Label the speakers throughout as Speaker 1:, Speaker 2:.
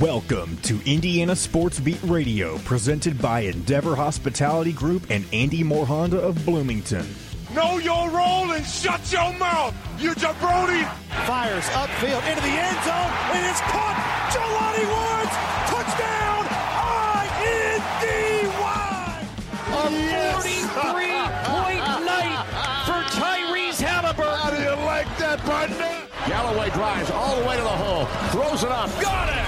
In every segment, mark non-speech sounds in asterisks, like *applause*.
Speaker 1: Welcome to Indiana Sports Beat Radio, presented by Endeavor Hospitality Group and Andy Moore Honda of Bloomington.
Speaker 2: Know your role and shut your mouth, you jabroni!
Speaker 3: Fires upfield into the end zone, and it's caught! Jelani Woods! Touchdown!
Speaker 4: I-N-D-Y! A 43-point night for Tyrese Halliburton.
Speaker 2: How do you like that, partner?
Speaker 5: Galloway drives all the way to the hole, throws it up, got it!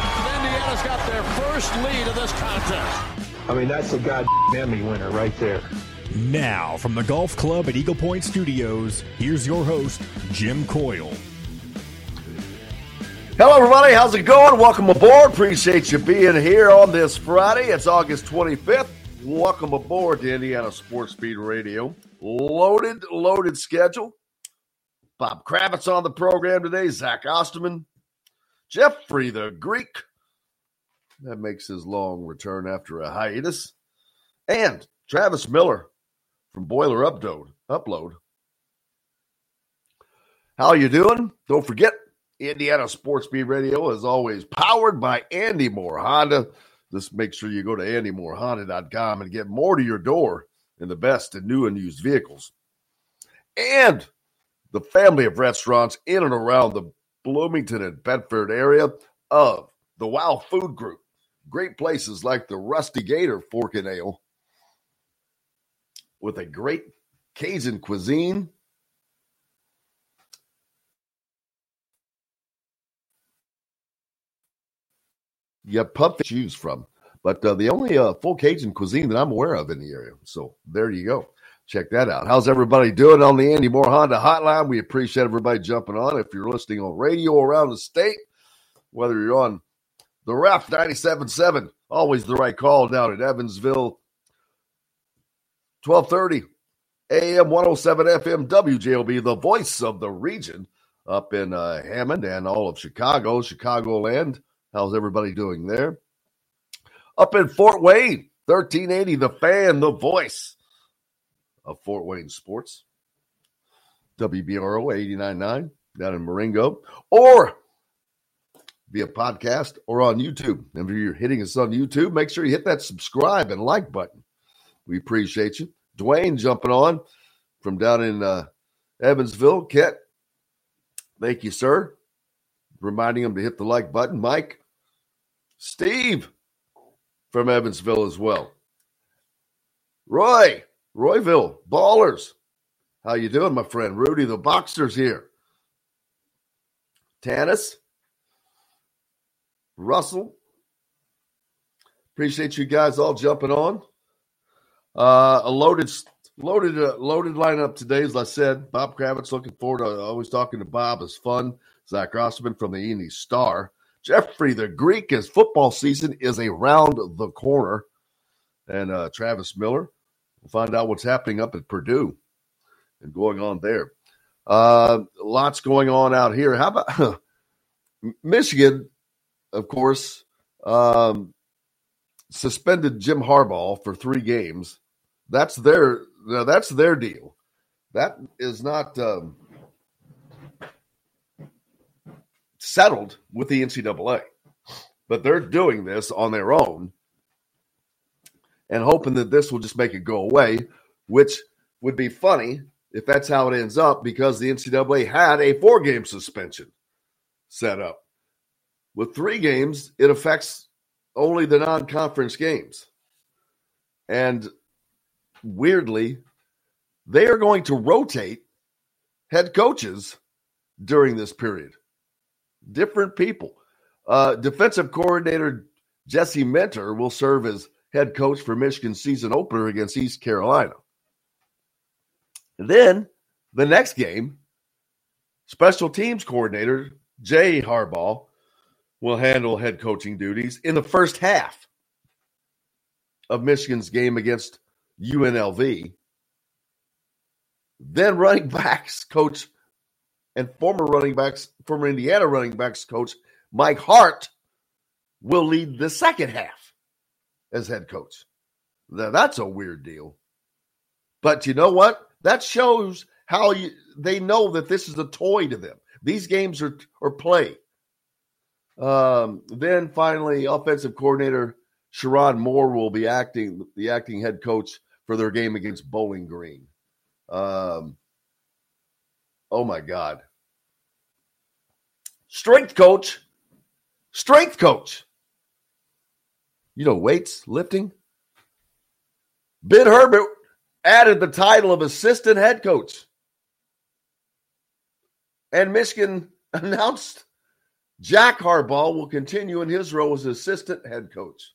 Speaker 5: Indiana's got their first lead of this contest.
Speaker 6: I mean, that's a goddamn Emmy winner right there.
Speaker 1: Now, from the Golf Club at Eagle Point Studios, here's your host, Jim Coyle.
Speaker 7: Hello, everybody. How's it going? Welcome aboard. Appreciate you being here on this Friday. It's August 25th. Welcome aboard to Indiana Sports Beat Radio. Loaded, loaded schedule. Bob Kravitz on the program today. Zach Osterman. Jeffrey the Greek. That makes his long return after a hiatus. And Travis Miller from Boiler Upload. Upload. How you doing? Don't forget, Indiana Sports Beat Radio is always powered by Andy Moore Honda. Just make sure you go to andymoorehonda.com and get more to your door in the best in new and used vehicles. And the family of restaurants in and around the Bloomington and Bedford area of the Wow Food Group. Great places like the Rusty Gator Fork and Ale with a great Cajun cuisine. You have pub to choose from, but uh, the only uh, full Cajun cuisine that I'm aware of in the area. So there you go. Check that out. How's everybody doing on the Andy Moore Honda hotline? We appreciate everybody jumping on. If you're listening on radio around the state, whether you're on the ref 97.7, always the right call down at Evansville, 1230 AM 107 FM WJOB, the voice of the region up in uh, Hammond and all of Chicago, Chicagoland. How's everybody doing there? Up in Fort Wayne, 1380, the fan, the voice of Fort Wayne sports. WBRO 899 down in Marengo or via podcast or on YouTube. And if you're hitting us on YouTube, make sure you hit that subscribe and like button. We appreciate you. Dwayne jumping on from down in uh, Evansville. Kit, thank you, sir. Reminding him to hit the like button. Mike, Steve from Evansville as well. Roy, Royville, Ballers. How you doing, my friend? Rudy the Boxer's here. Tanis, Russell. Appreciate you guys all jumping on. Uh, a loaded, loaded, uh, loaded lineup today. As I said, Bob Kravitz. Looking forward to always talking to Bob. It's fun. Zach Osterman from the Indy Star. Jeffrey the Greek. As football season is around the corner, and uh, Travis Miller. We'll find out what's happening up at Purdue and going on there. Uh, lots going on out here. How about *laughs* Michigan? Of course, um, suspended Jim Harbaugh for three games. That's their now that's their deal. That is not um, settled with the NCAA, but they're doing this on their own and hoping that this will just make it go away, which would be funny if that's how it ends up because the NCAA had a four game suspension set up. With three games, it affects only the non conference games. And weirdly, they are going to rotate head coaches during this period. Different people. Uh, defensive coordinator Jesse Minter will serve as head coach for Michigan's season opener against East Carolina. Then the next game, special teams coordinator Jay Harbaugh will handle head coaching duties in the first half of Michigan's game against UNLV. Then running *laughs* backs coach and former running backs, former Indiana running backs coach Mike Hart will lead the second half as head coach. Now, that's a weird deal. But you know what? That shows how you, they know that this is a toy to them. These games are, are play. Um, then finally, offensive coordinator Sherrone Moore will be acting the acting head coach for their game against Bowling Green. Um, oh my God. Strength coach. Strength coach. You know, weights, lifting. Ben Herbert added the title of assistant head coach. And Michigan *laughs* announced Jack Harbaugh will continue in his role as assistant head coach.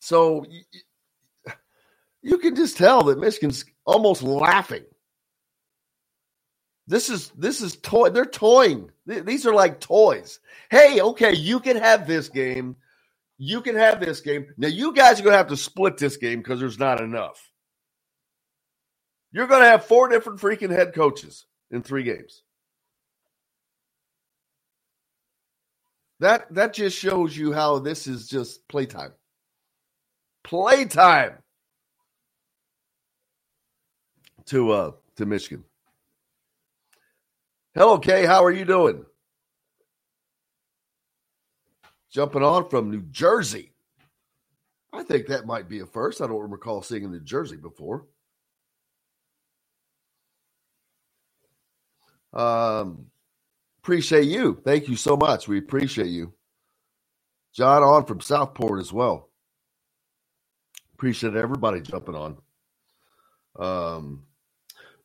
Speaker 7: So you can just tell that Michigan's almost laughing. This is this is toy. They're toying. These are like toys. Hey, okay, you can have this game. You can have this game. Now you guys are to have to split this game because there's not enough. You're to have four different freaking head coaches in three games. That that just shows you how this is just playtime. Playtime to uh to Michigan. Hello, Kay. How are you doing? Jumping on from New Jersey. I think that might be a first. I don't recall seeing in New Jersey before. Um, appreciate you. Thank you so much. We appreciate you. John on from Southport as well. Appreciate everybody jumping on. Um,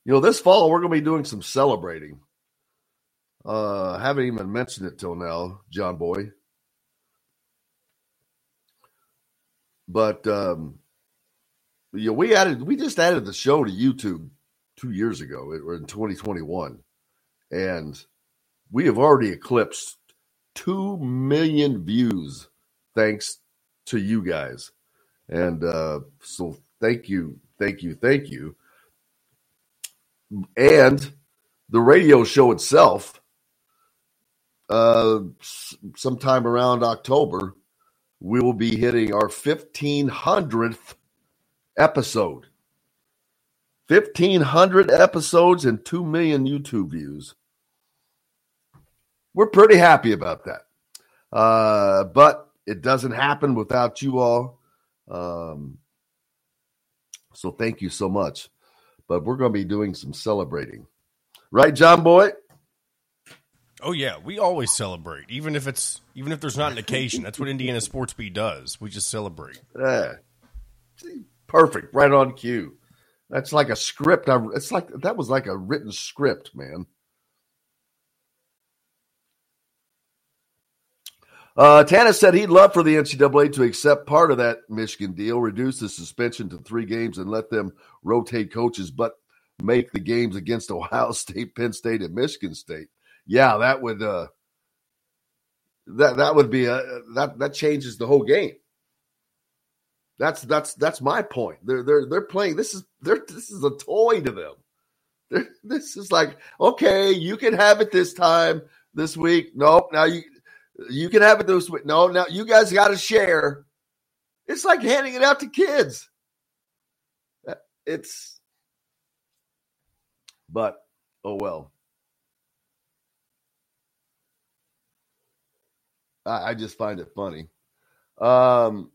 Speaker 7: you know, this fall we're going to be doing some celebrating. Uh, haven't even mentioned it till now, John Boy. But um, you know, we added we just added the show to YouTube two years ago, or in 2021 and we have already eclipsed 2 million views thanks to you guys. And uh, so thank you, thank you, thank you. And the radio show itself, uh, sometime around October, we will be hitting our 1500th episode. 1500 episodes and 2 million YouTube views we're pretty happy about that. Uh, but it doesn't happen without you all. Um, so thank you so much. But we're going to be doing some celebrating. Right, John Boy?
Speaker 8: Oh yeah, we always celebrate, even if it's even if there's not an occasion. That's what Indiana *laughs* Sports Beat does. We just celebrate.
Speaker 7: Yeah, perfect, right on cue. That's like a script. I, it's like that was like a written script, man. Uh, said he'd love for the NCAA to accept part of that Michigan deal, reduce the suspension to three games, and let them rotate coaches, but make the games against *laughs* Ohio State, Penn State, and Michigan State. Yeah, that would uh, that that would be a that that changes the whole game. That's that's that's my point. They're they're they're playing. This is they're this is a toy to them. They're, *laughs* this is like okay, you can have it this time this week. Nope. Now you you can have it this way. No, now you guys got to share. It's like handing it out to kids. Uh, it's, but oh well. I, I just find it funny. Um,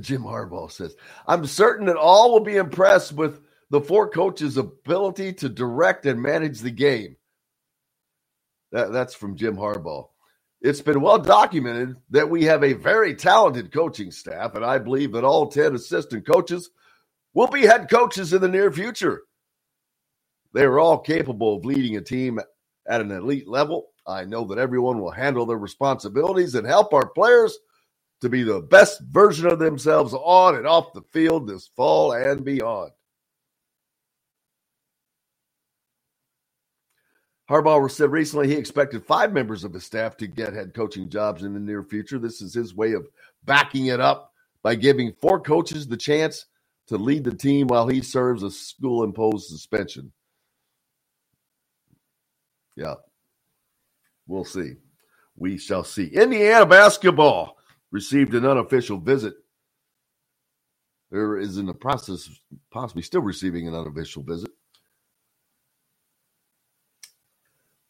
Speaker 7: Jim Harbaugh says, I'm certain that all will be impressed with the four coaches' ability to direct and manage the game. That, that's from Jim Harbaugh. It's been well documented that we have a very talented coaching staff, and I believe that all 10 assistant coaches will be head coaches in the near future. They are all capable of leading a team at an elite level. I know that everyone will handle their responsibilities and help our players to be the best version of themselves on and off the field this fall and beyond. Harbaugh said recently he expected five members of his staff to get head coaching jobs in the near future. This is his way of backing it up by giving four coaches the chance to lead the team while he serves a school imposed suspension. Yeah. We'll see. We shall see. Indiana basketball received an unofficial visit. There is in the process, possibly still receiving an unofficial visit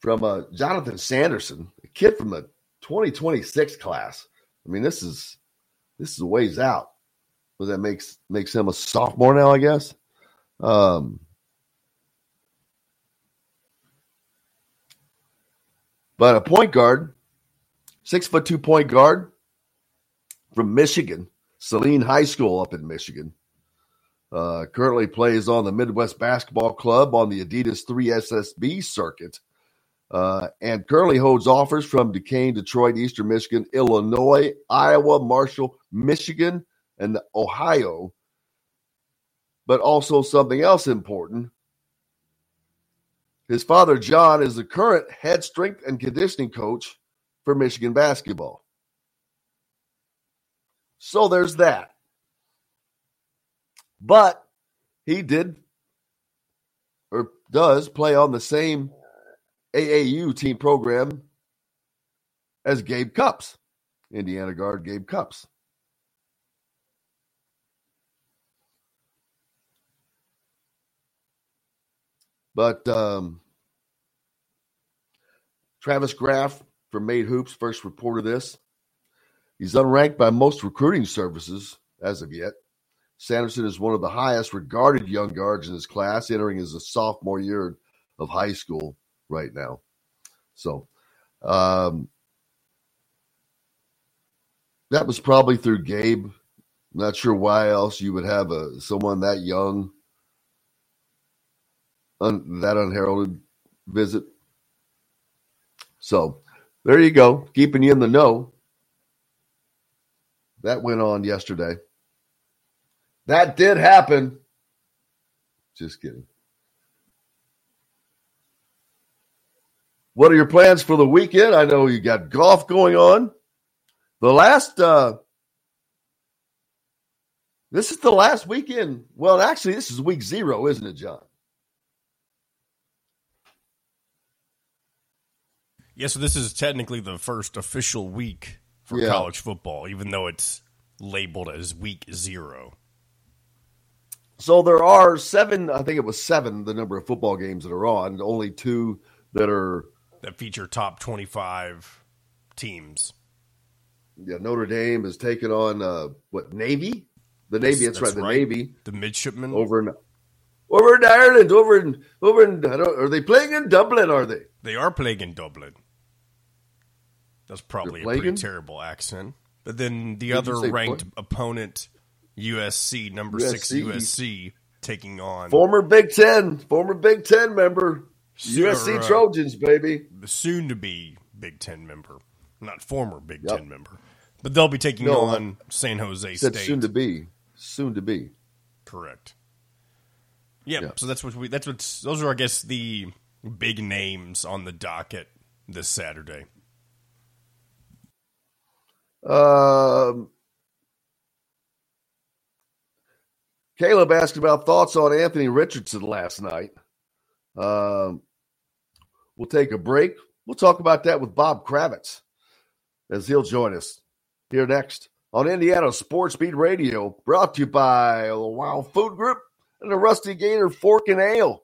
Speaker 7: from uh, Jonathan Sanderson, a kid from the 2026 class. I mean, this is this is a ways out. But that makes makes him a sophomore now, I guess. Um, but a point guard, six foot two point guard from Michigan, Saline High School up in Michigan. Uh, currently plays on the Midwest Basketball Club on the Adidas 3SSB circuit. Uh, and currently holds offers from Duquesne, Detroit, Eastern Michigan, Illinois, Iowa, Marshall, Michigan, and Ohio. But also something else important. His father, John, is the current head strength and conditioning coach for Michigan basketball. So there's that. But he did or does play on the same AAU team program as Gabe Cupps, Indiana guard Gabe Cupps. But um, Travis Graf from Made Hoops first reported this. He's unranked by most recruiting services as of yet. Sanderson is one of the highest regarded young guards in his class, entering as a sophomore year of high school right now. So, um, that was probably through Gabe. Not sure why else you would have a someone that young, un, that unheralded visit. So, there you go, keeping you in the know. That went on yesterday. That did happen. Just kidding. What are your plans for the weekend? I know you got golf going on. The last uh this is the last weekend. Well, actually, this is week zero, isn't it, John?
Speaker 8: Yeah, so this is technically the first official week for
Speaker 7: Yeah.
Speaker 8: college football, even though it's labeled as week zero.
Speaker 7: So there are seven, I think it was seven, the number of football games that are on, only two that are
Speaker 8: that feature top 25 teams.
Speaker 7: yeah, Notre Dame is taking on uh what Navy? The Navy, that's, right, the Navy.
Speaker 8: The midshipmen.
Speaker 7: over in over in Ireland, over in over in I don't, are they playing in Dublin? Are they?
Speaker 8: They are playing in Dublin. That's probably a pretty terrible accent. But then the
Speaker 7: Did
Speaker 8: other ranked
Speaker 7: play?
Speaker 8: opponent, USC, number six
Speaker 7: USC.
Speaker 8: USC, taking on
Speaker 7: Former Big Ten, former Big Ten member, USC
Speaker 8: uh,
Speaker 7: Trojans, baby.
Speaker 8: soon to be Big Ten member, not former Big
Speaker 7: Yep.
Speaker 8: Ten member. But they'll be taking
Speaker 7: No,
Speaker 8: on San Jose State.
Speaker 7: soon to be, soon to be.
Speaker 8: Correct. Yep.
Speaker 7: Yeah.
Speaker 8: So that's what we. That's what. Those are, I guess, the big names on the docket this Saturday.
Speaker 7: Um, Caleb asked about thoughts on Anthony Richardson last night. Um, we'll take a break. We'll talk about that with Bob Kravitz as he'll join us here next on Indiana Sports Beat Radio, brought to you by the Wow Food Group and the Rusty Gator Fork and Ale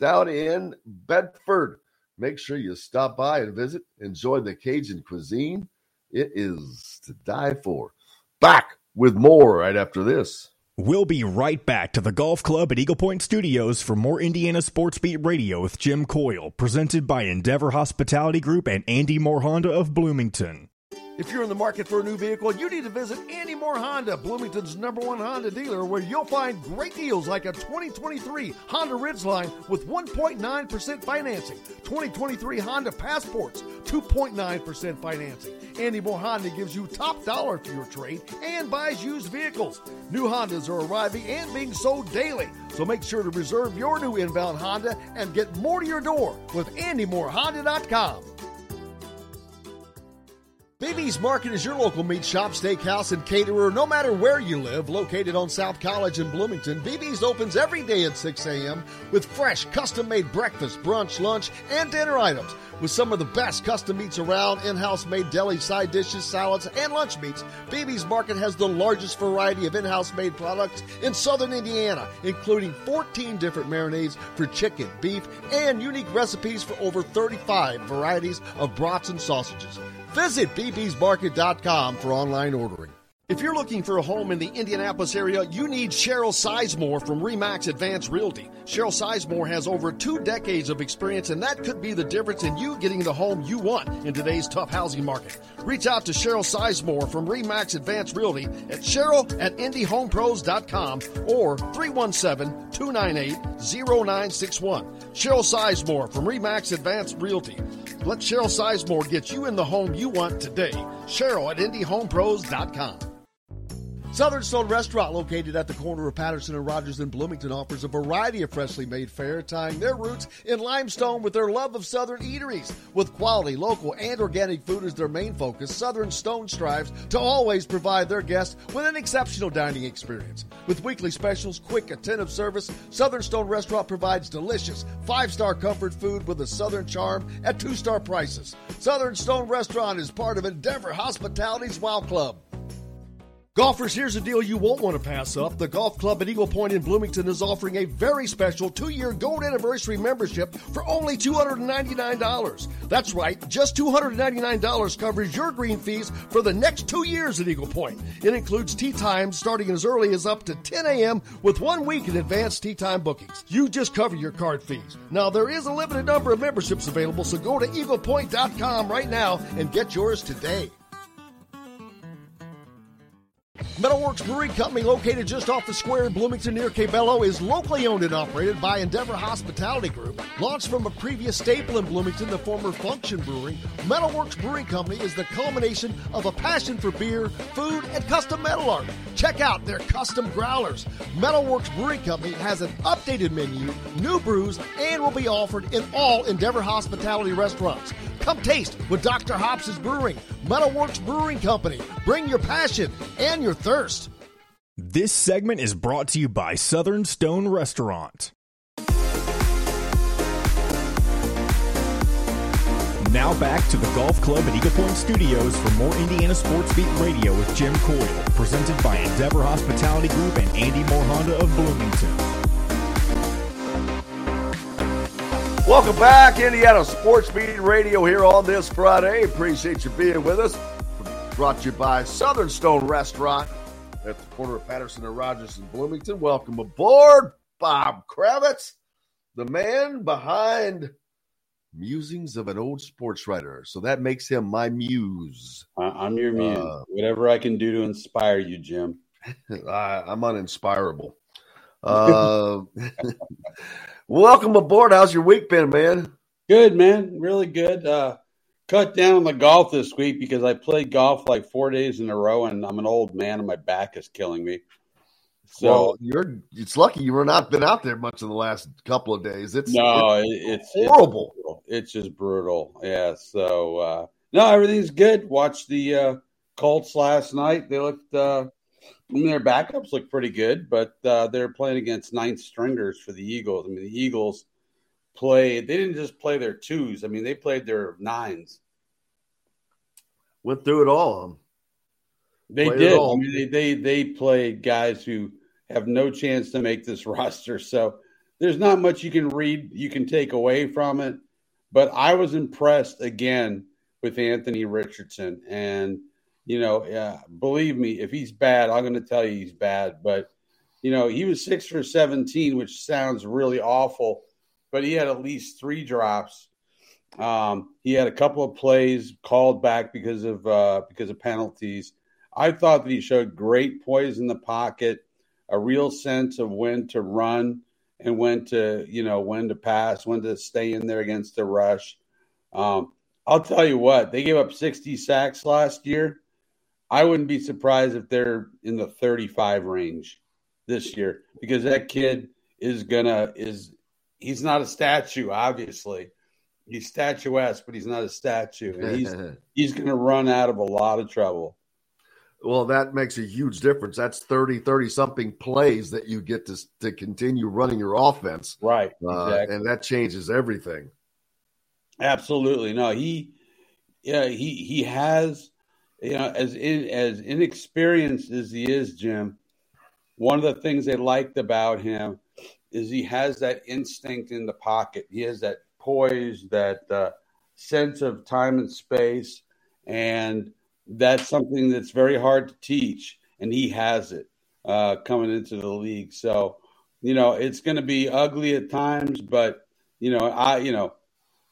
Speaker 7: down in Bedford. Make sure you stop by and visit. Enjoy the Cajun cuisine. It is to die for. Back with more right after this.
Speaker 1: We'll be right back to the Golf Club at Eagle Point Studios for more Indiana Sports Beat Radio with Jim Coyle, presented by Endeavor Hospitality Group and Andy Moore Honda of Bloomington.
Speaker 3: If you're in the market for a new vehicle, you need to visit Andy Moore Honda, Bloomington's number one Honda dealer, where you'll find great deals like a 2023 Honda Ridgeline with 1.9% financing, 2023 Honda Passports, 2.9% financing. Andy Moore Honda gives you top dollar for your trade and buys used vehicles. New Hondas are arriving and being sold daily, so make sure to reserve your new inbound Honda and get more to your door with AndyMooreHonda.com.
Speaker 7: BB's Market is your local meat shop, steakhouse, and caterer no matter where you live. Located on South College in Bloomington, BB's opens every day at 6 a.m. with fresh, custom made breakfast, brunch, lunch, and dinner items. With some of the best custom meats around, in house made deli side dishes, salads, and lunch meats, BB's Market has the largest variety of in house made products in southern Indiana, including 14 different marinades for chicken, beef, and unique recipes for over 35 varieties of brats and sausages. Visit bbsmarket.com for online ordering. If you're looking for a home in the Indianapolis area, you need Cheryl Sizemore from Remax Advanced Realty. Cheryl Sizemore has over two decades of experience, and that could be the difference in you getting the home you want in today's tough housing market. Reach out to Cheryl Sizemore from Remax Advanced Realty at cheryl at indiehomepros.com or 317 298 0961. Cheryl Sizemore from Remax Advanced Realty. Let Cheryl Sizemore get you in the home you want today. Cheryl at indiehomepros.com. Southern Stone Restaurant, located at the corner of Patterson and Rogers in Bloomington, offers a variety of freshly made fare, tying their roots in limestone with their love of Southern eateries. With quality, local, and organic food as their main focus, Southern Stone strives to always provide their guests with an exceptional dining experience. With weekly specials, quick, attentive service, Southern Stone Restaurant provides delicious, five star comfort food with a Southern charm at two star prices. Southern Stone Restaurant is part of Endeavor Hospitality's Wow Club. Golfers, here's a deal you won't want to pass up. The Golf Club at Eagle Point in Bloomington is offering a very special two year gold anniversary membership for only $299. That's right, just $299 covers your green fees for the next two years at Eagle Point. It includes tee times starting as early as up to 10 a.m. with one week in advance tee time bookings. You just cover your card fees. Now, there is a limited number of memberships available, so go to eaglepoint.com right now and get yours today. Metalworks Brewing Company, located just off the square in Bloomington near Cabello, is locally owned and operated by Endeavor Hospitality Group. Launched from a previous staple in Bloomington, the former Function Brewing, Metalworks Brewing Company is the culmination of a passion for beer, food, and custom metal art. Check out their custom growlers. Metalworks Brewing Company has an updated menu, new brews, and will be offered in all Endeavor Hospitality restaurants. Come taste with Dr. Hops brewing. Metalworks Brewing Company. Bring your passion and your thirst.
Speaker 1: This segment is brought to you by Southern Stone Restaurant. Now back to the Golf Club at Eagle Point Studios for more Indiana Sports Beat Radio with Jim Coyle, presented by Endeavor Hospitality Group and Andy Moore Honda of Bloomington.
Speaker 9: Welcome back, Indiana Sports Beat Radio here on this Friday. Appreciate you being with us. Brought to you by Southern Stone Restaurant at the corner of Patterson and Rogers in Bloomington. Welcome aboard, Bob Kravitz, the man behind Musings of an Old Sports Writer. So that makes him my muse.
Speaker 10: I'm your muse.
Speaker 9: Uh,
Speaker 10: Whatever I can do to inspire you, Jim. *laughs*
Speaker 9: I, I'm uninspirable. Uh, *laughs* *laughs* welcome aboard. How's your week been, man?
Speaker 10: Good, man. Really good. Uh, cut down on the golf this week because I played golf like four days in a row, and I'm an old man, and my back is killing me. So
Speaker 9: well, you're it's lucky you were not been out there much in the last couple of days. It's
Speaker 10: no,
Speaker 9: it's,
Speaker 10: it's
Speaker 9: horrible.
Speaker 10: It's, it's just brutal. Yeah. So uh, no, everything's good. Watched the uh, Colts last night. They looked. Uh, I mean, their backups look pretty good, but uh, they're playing against ninth stringers for the Eagles. I mean, the Eagles played. They didn't just play their twos. I mean, they played their nines.
Speaker 9: Went through it all.
Speaker 10: They
Speaker 9: Played
Speaker 10: did. I mean, they, they they played guys who have no chance to make this *laughs* roster. So there's not much you can read, you can take away from it. But I was impressed again with Anthony Richardson, and you know, yeah, believe me, if he's bad, I'm going to tell you he's bad. But you know, he was six for 17, which sounds really awful, but he had at least three drops. Um, he had a couple of plays called back because of uh, because of penalties. I thought that he showed great poise in the pocket, a real sense of when to run and when to, you know, when to pass, when to stay in there against the rush. Um, I'll tell you what, they gave up 60 sacks last year. I wouldn't be surprised if they're in the 35 range this year because that kid is gonna is he's not a statue, obviously, he's statuesque, but he's not a statue, and he's *laughs* he's going to run out of a lot of trouble.
Speaker 7: Well, that makes a huge difference. That's 30, 30 something plays that you get to, to continue running your offense.
Speaker 10: Right.
Speaker 7: Uh,
Speaker 10: exactly.
Speaker 7: And that changes everything.
Speaker 10: Absolutely. No, he, yeah, he, he has, you know, as in, as inexperienced as he is, Jim, one of the things they liked about him is he has that instinct in the pocket. He has that poise, that uh, sense of time and space. And, that's something that's very hard to teach, and he has it uh, coming into the league. So, you know, it's going to be ugly at times, but you know, I, you know,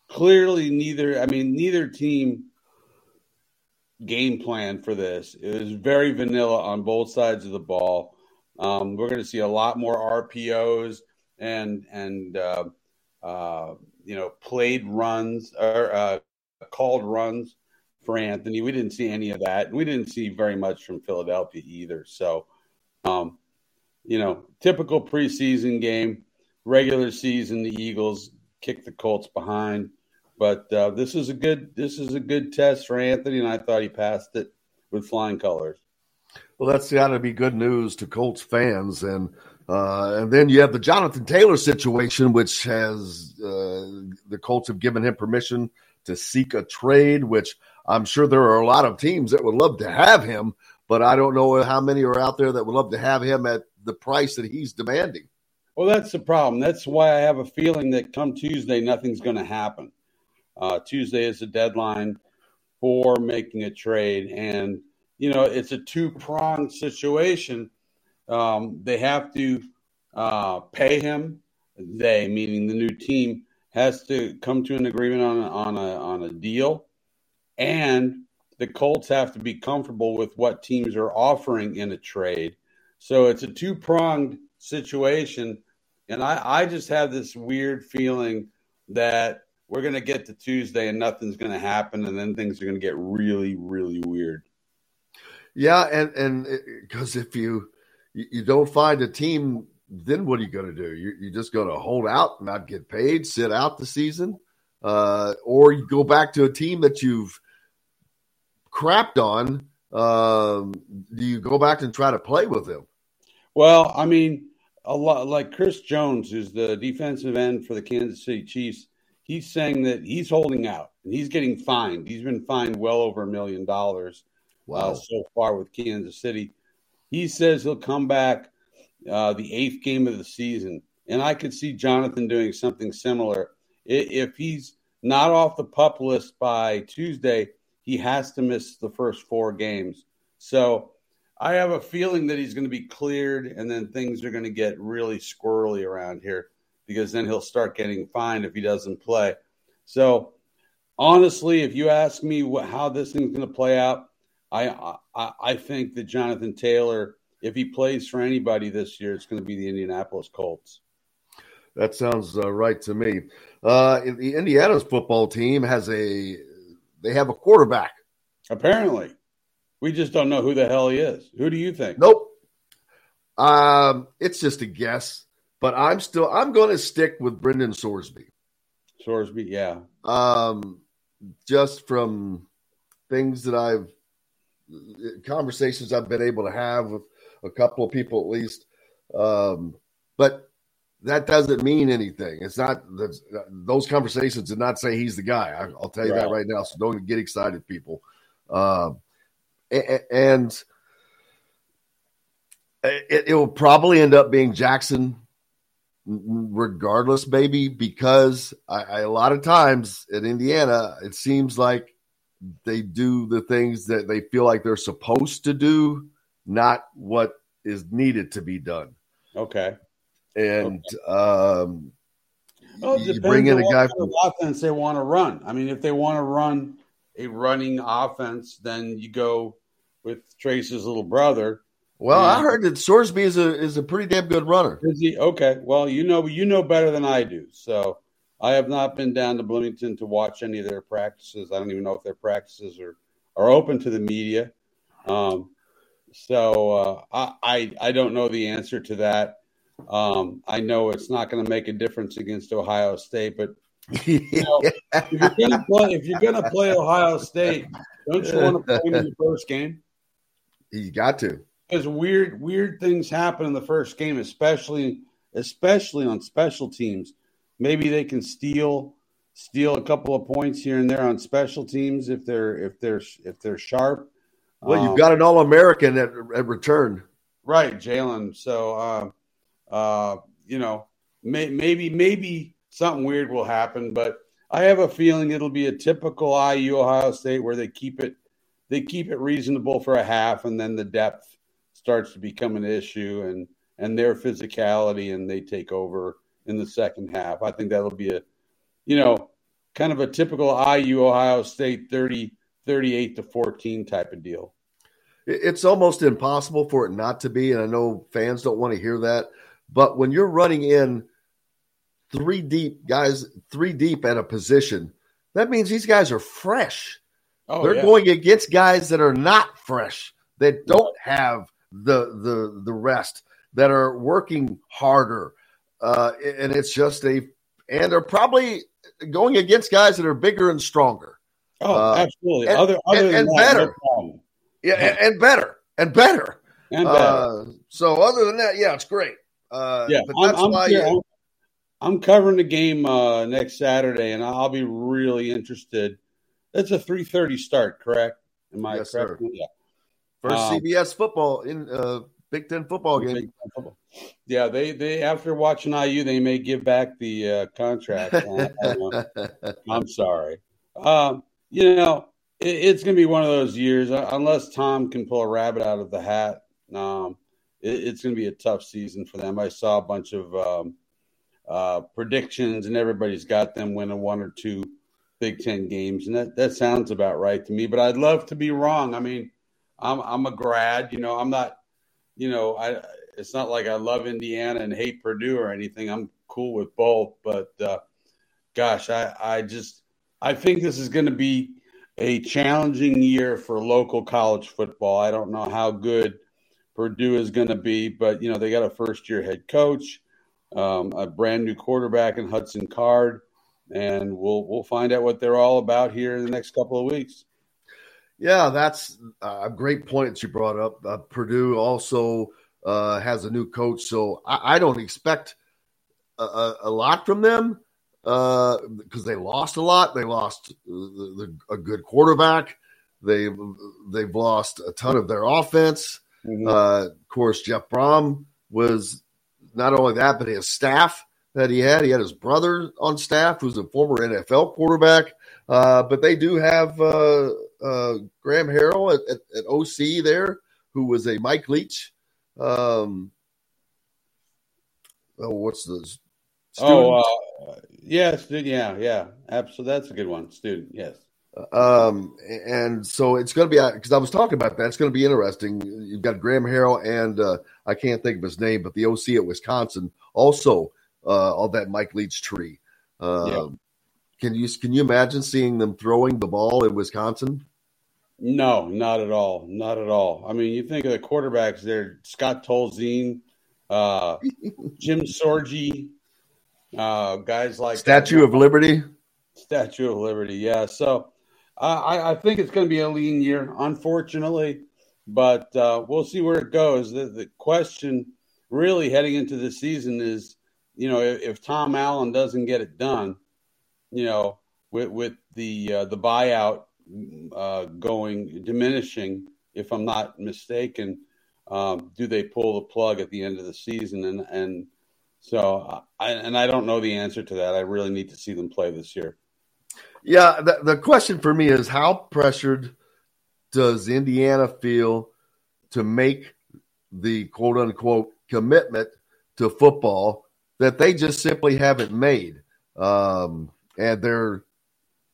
Speaker 10: clearly neither. I mean, neither team game plan for this. It was very vanilla on both sides of the ball. Um, we're going to see a lot more RPOs and and uh, uh, you know played runs or uh, called runs for Anthony. We didn't see any of that. We didn't see very much from Philadelphia either. So, um, you know, typical preseason game, regular season, the Eagles kicked the Colts behind. But uh, this is a good this is a good test for Anthony, and I thought he passed it with flying colors.
Speaker 7: Well, that's got to be good news to Colts fans, and uh, and then you have the Jonathan Taylor situation, which has uh, the Colts have given him permission to seek a trade, which I'm sure there are a lot of teams that would love to have him, but I don't know how many are out there that would love to have him at the price that he's demanding.
Speaker 10: Well, that's the problem. That's why I have a feeling that come Tuesday, nothing's going to happen. Uh, Tuesday is the deadline for making a trade. And, you know, it's a two pronged situation. Um, they have to uh, pay him. They, meaning the new team, has to come to an agreement on a, on a, on a deal and the Colts have to be comfortable with what teams are offering in a trade. So it's a two pronged situation. And I, I just have this weird feeling that we're going to get to Tuesday and nothing's going to happen. And then things are going to get really, really weird.
Speaker 7: Yeah. And, and because if you, you don't find a team, then what are you going to do? You, you're just going to hold out, not get paid, sit out the season, uh, or you go back to a team that you've crapped on, um, do you go back and try to play with them?
Speaker 10: Well, I mean, a lot like Chris Jones, who's the defensive end for the Kansas City Chiefs. He's saying that he's holding out and he's getting fined. He's been fined well over a million dollars uh, wow. uh, so far with Kansas City. He says he'll come back uh, the eighth game of the season, and I could see Jonathan doing something similar if he's not off the pup list by Tuesday he has to miss the first four games. So I have a feeling that he's going to be cleared and then things are going to get really squirrely around here because then he'll start getting fined if he doesn't play. So honestly, if you ask me what, how this thing's going to play out, I, I, I think that Jonathan Taylor, if he plays for anybody this year, it's going to be the Indianapolis Colts.
Speaker 7: That sounds uh, right to me. Uh, the Indiana's football team has a they have a quarterback.
Speaker 10: Apparently. We just don't know who the hell he is. Who do you think?
Speaker 7: Nope. Um, it's just a guess, but I'm still I'm going to stick with Brendan Sorsby.
Speaker 10: Sorsby, yeah.
Speaker 7: Um, just from things that I've conversations I've been able to have with a couple of people at least. Um, but that doesn't mean anything. It's not those conversations did not say he's the guy. I, will tell you right. that right now. So don't get excited, people. Uh, and it, it will probably end up being Jackson, regardless, maybe because I, I, a lot of times in Indiana, it seems like they do the things that they feel like they're supposed to do, not what is needed to be done.
Speaker 10: Okay
Speaker 7: and okay. um,
Speaker 10: well, you bring in a guy from offense they want to run. I mean, if they want to run a running offense, then you go with Trayce's little brother.
Speaker 7: Well, I heard that Sorsby is a is a pretty damn good runner.
Speaker 10: Is he okay? Well, you know you know better than I do. So I have not been down to Bloomington to watch any of their practices. I don't even know if their practices are are open to the media. Um, so uh, I, I I don't know the answer to that. Um, I know it's not going to make a difference against Ohio State, but You know, *laughs* if you're gonna play, if you're gonna play Ohio State, don't you want to play in the first game?
Speaker 7: He's got to.
Speaker 10: Because weird, weird things happen in the first game, especially, especially on special teams. Maybe they can steal, steal a couple of points here and there on special teams if they're if they're if they're sharp.
Speaker 7: Well, you've
Speaker 10: Um,
Speaker 7: got an All American at, at return.
Speaker 10: Right, Jalen. So, uh, uh, you know, may, maybe maybe something weird will happen, but I have a feeling it'll be a typical IU Ohio State where they keep it they keep it reasonable for a half, and then the depth starts to become an issue, and and their physicality, and they take over in the second half. I think that'll be a, you know, kind of a typical IU Ohio State 30, 38 to 14 type of deal.
Speaker 7: It's almost impossible for it not to be, and I know fans don't want to hear that. But when you're running in three deep guys, three deep at a position, that means these guys are fresh.
Speaker 10: Oh,
Speaker 7: They're
Speaker 10: yeah.
Speaker 7: going against guys that are not fresh, that don't have the the the rest, that are working harder, uh, and it's just a, and they're probably going against guys that are bigger and stronger.
Speaker 10: Oh,
Speaker 7: Uh,
Speaker 10: absolutely.
Speaker 7: and-
Speaker 10: other other
Speaker 7: and-
Speaker 10: than
Speaker 7: and
Speaker 10: that,
Speaker 7: better.
Speaker 10: no problem.
Speaker 7: Yeah, and, and better and better.
Speaker 10: And better.
Speaker 7: Uh, so other than that, yeah, it's great. Uh,
Speaker 10: yeah,
Speaker 7: but
Speaker 10: I'm,
Speaker 7: that's
Speaker 10: I'm,
Speaker 7: why
Speaker 10: I'm, I'm covering the game uh, next Saturday, and I'll be really interested. It's a 3:30 start, correct? Am I
Speaker 7: Yes,
Speaker 10: correct?
Speaker 7: sir.
Speaker 10: Yeah.
Speaker 7: first
Speaker 10: um,
Speaker 7: CBS football in uh, Big Ten football game.
Speaker 10: Ten football. Yeah, they they after watching IU, they may give back the uh, contract. I don't know. I'm sorry. Um, you know, it, it's going to be one of those years, uh, unless Tom can pull a rabbit out of the hat. Um, it, it's going to be a tough season for them. I saw a bunch of um, uh, predictions, and everybody's got them winning one or two Big Ten games, and that, that sounds about right to me. But I'd love to be wrong. I mean, I'm I'm a grad. You know, I'm not. You know, I. It's not like I love Indiana and hate Purdue or anything. I'm cool with both, but uh, gosh, I I just I think this is going to be a challenging year for local college football. I don't know how good Purdue is going to be, but you know they got a first year head coach, um, a brand new quarterback in Hudson Card, and we'll we'll find out what they're all about here in the next couple of weeks.
Speaker 7: Yeah, that's a great point that you brought up. Uh, Purdue also uh, has a new coach, so I, I don't expect a, a, a lot from them because they lost a lot. They lost the, the, a good quarterback. They they've lost a ton of their offense. Uh, of course, Jeff Brohm was not only that, but his staff that he had. He had his brother on staff, who's a former NFL quarterback. Uh, but they do have uh, uh, Graham Harrell at, at, at, OC there, who was a Mike Leach. Um, oh, what's the student?
Speaker 10: Oh, uh, yeah, student, yeah, yeah, absolutely. That's a good one, student. Yes.
Speaker 7: Um, and so it's going to be because I was talking about that. It's going to be interesting. You've got Graham Harrell and uh, I can't think of his name, but the OC at Wisconsin also uh, on that Mike Leach tree. Uh,
Speaker 10: Yeah.
Speaker 7: Can you can you imagine seeing them throwing the ball in Wisconsin?
Speaker 10: No, not at all. Not at all. I mean, you think of the quarterbacks there: Scott Tolzien, uh, *laughs* Jim Sorgi, uh, guys like
Speaker 7: Statue of Liberty.
Speaker 10: Statue of Liberty. Yeah. So uh, I, I think it's going to be a lean year, unfortunately, but uh, we'll see where it goes. The, the question really heading into the season is, you know, if, if Tom Allen doesn't get it done, you know, with, with the uh, the buyout uh, going diminishing, if I'm not mistaken, um, do they pull the plug at the end of the season? And and so I and I don't know the answer to that. I really need to see them play this year.
Speaker 7: Yeah, the, the question for me is how pressured does Indiana feel to make the quote unquote commitment to football that they just simply haven't made? Um, and they're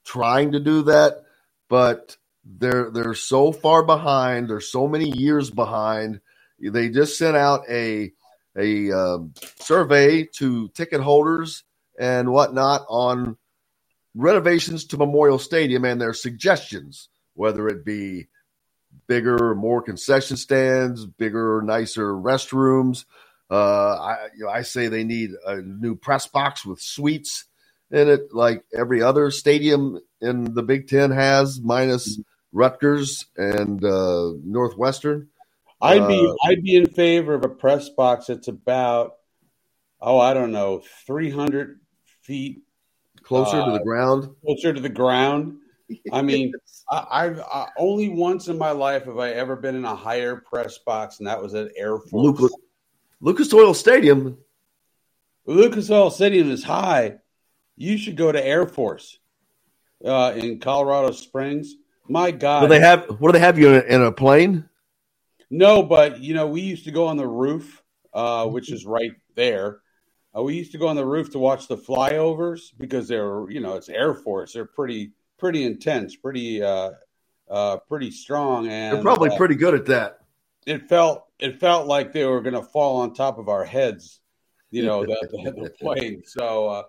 Speaker 7: trying to do that, but they're they're so far behind. They're so many years behind. They just sent out a a um, survey to ticket holders and whatnot on renovations to Memorial Stadium and their suggestions, whether it be bigger, more concession stands, bigger, nicer restrooms. Uh, I, you know, I say they need a new press box with suites in it like every other stadium in the Big Ten has, minus Rutgers and uh, Northwestern.
Speaker 10: I'd be
Speaker 7: Uh,
Speaker 10: I'd be in favor of a press box that's about oh I don't know three hundred feet
Speaker 7: closer to
Speaker 10: Uh,
Speaker 7: the ground.
Speaker 10: closer to the ground. I mean, *laughs* I, I've I, only once in my life have I ever been in a higher press box, and that was at Air Force.
Speaker 7: Lucas, Lucas Oil Stadium.
Speaker 10: Lucas Oil Stadium is high. You should go to Air Force uh, in Colorado Springs. My God,
Speaker 7: Do they have? What do they have you in a, in a plane?
Speaker 10: No, but you know, we used to go on the roof, uh, which is right there. Uh, we used to go on the roof to watch the flyovers because they're, you know, it's Air Force. They're pretty, pretty intense, pretty, uh, uh, pretty strong, and
Speaker 7: They're probably
Speaker 10: uh,
Speaker 7: pretty good at that.
Speaker 10: It felt, it felt like they were going to fall on top of our heads, you know, *laughs* the, the, the plane. So, uh,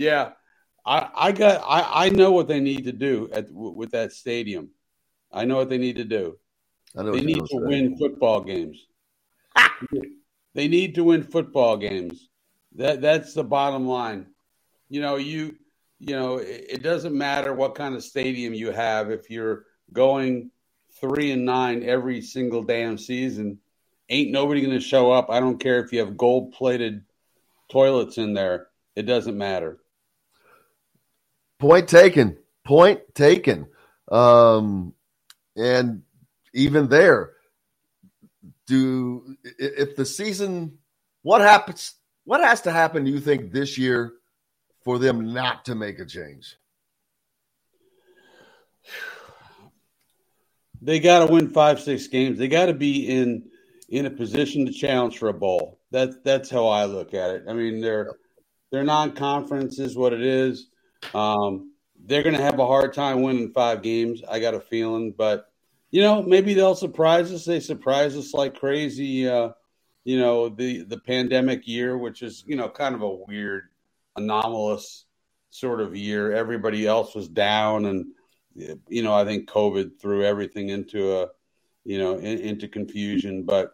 Speaker 10: yeah, I, I got, I, I know what they need to do at with that stadium. I know what they need to do.
Speaker 7: I know
Speaker 10: They need to
Speaker 7: gonna say.
Speaker 10: win football games. they need to win football games. That that's the bottom line. You know, you you know, it, it doesn't matter what kind of stadium you have if you're going three and nine every single damn season. Ain't nobody going to show up. I don't care if you have gold plated toilets in there. It doesn't matter.
Speaker 7: Point taken. Point taken. Um, and even there, do if the season, what happens? What has to happen? Do you think this year for them not to make a change?
Speaker 10: They got to win five, six games. They got to be in in a position to challenge for a bowl. That's that's how I look at it. I mean, they're they're non-conference is what it is. Um, they're going to have a hard time winning five games. I got a feeling, but you know, maybe they'll surprise us. They surprise us like crazy. Uh, you know, the the pandemic year, which is you know kind of a weird, anomalous sort of year. Everybody else was down, and you know, I think COVID threw everything into a you know in, into confusion. But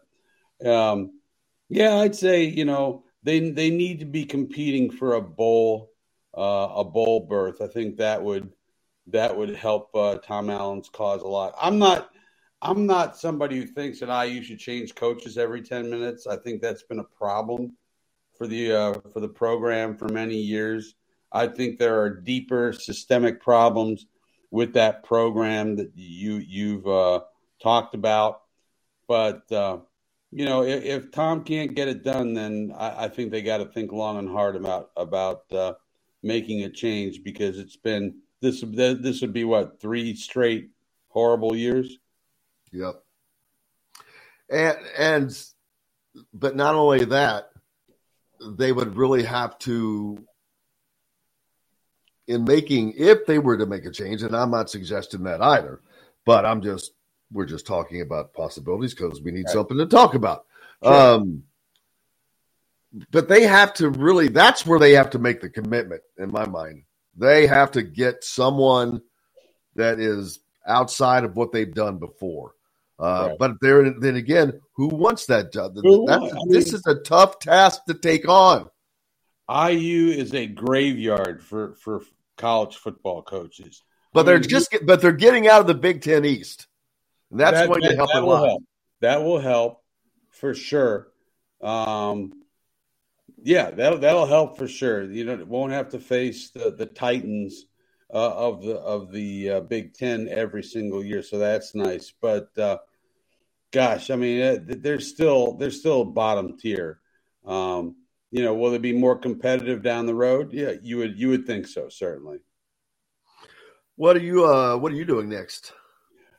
Speaker 10: um, yeah, I'd say you know they they need to be competing for a bowl uh, a bowl berth. I think that would that would help uh, Tom Allen's cause a lot. I'm not I'm not somebody who thinks that IU should change coaches every 10 minutes. I think that's been a problem for the uh, for the program for many years. I think there are deeper systemic problems with that program that you you've uh, talked about. But uh, you know, if, if, Tom can't get it done, then I, I think they got to think long and hard about about uh, making a change because it's been this this would be what three straight horrible years.
Speaker 7: Yep. And and but not only that, they would really have to in making if they were to make a change, and I'm not suggesting that either, but I'm just we're just talking about possibilities because we need right. something to talk about. Sure. Um but they have to really that's where they have to make the commitment in my mind. They have to get someone that is outside of what they've done before. Uh, right. But there, then again, who wants that job? That, I mean, this is a tough task to take on.
Speaker 10: IU is a graveyard for for college football coaches.
Speaker 7: But I they're mean, just, but they're getting out of the Big Ten East. And that's that, going that, to help a lot.
Speaker 10: Help. That will help for sure. Um, yeah, that'll that'll help for sure. You know, it won't have to face the the Titans uh, of the of the uh, Big Ten every single year, so that's nice. But uh, gosh, I mean, uh, there's still there's still bottom tier. Um, you know, will it be more competitive down the road? Yeah, you would you would think so, certainly.
Speaker 7: What are you uh What are you doing next?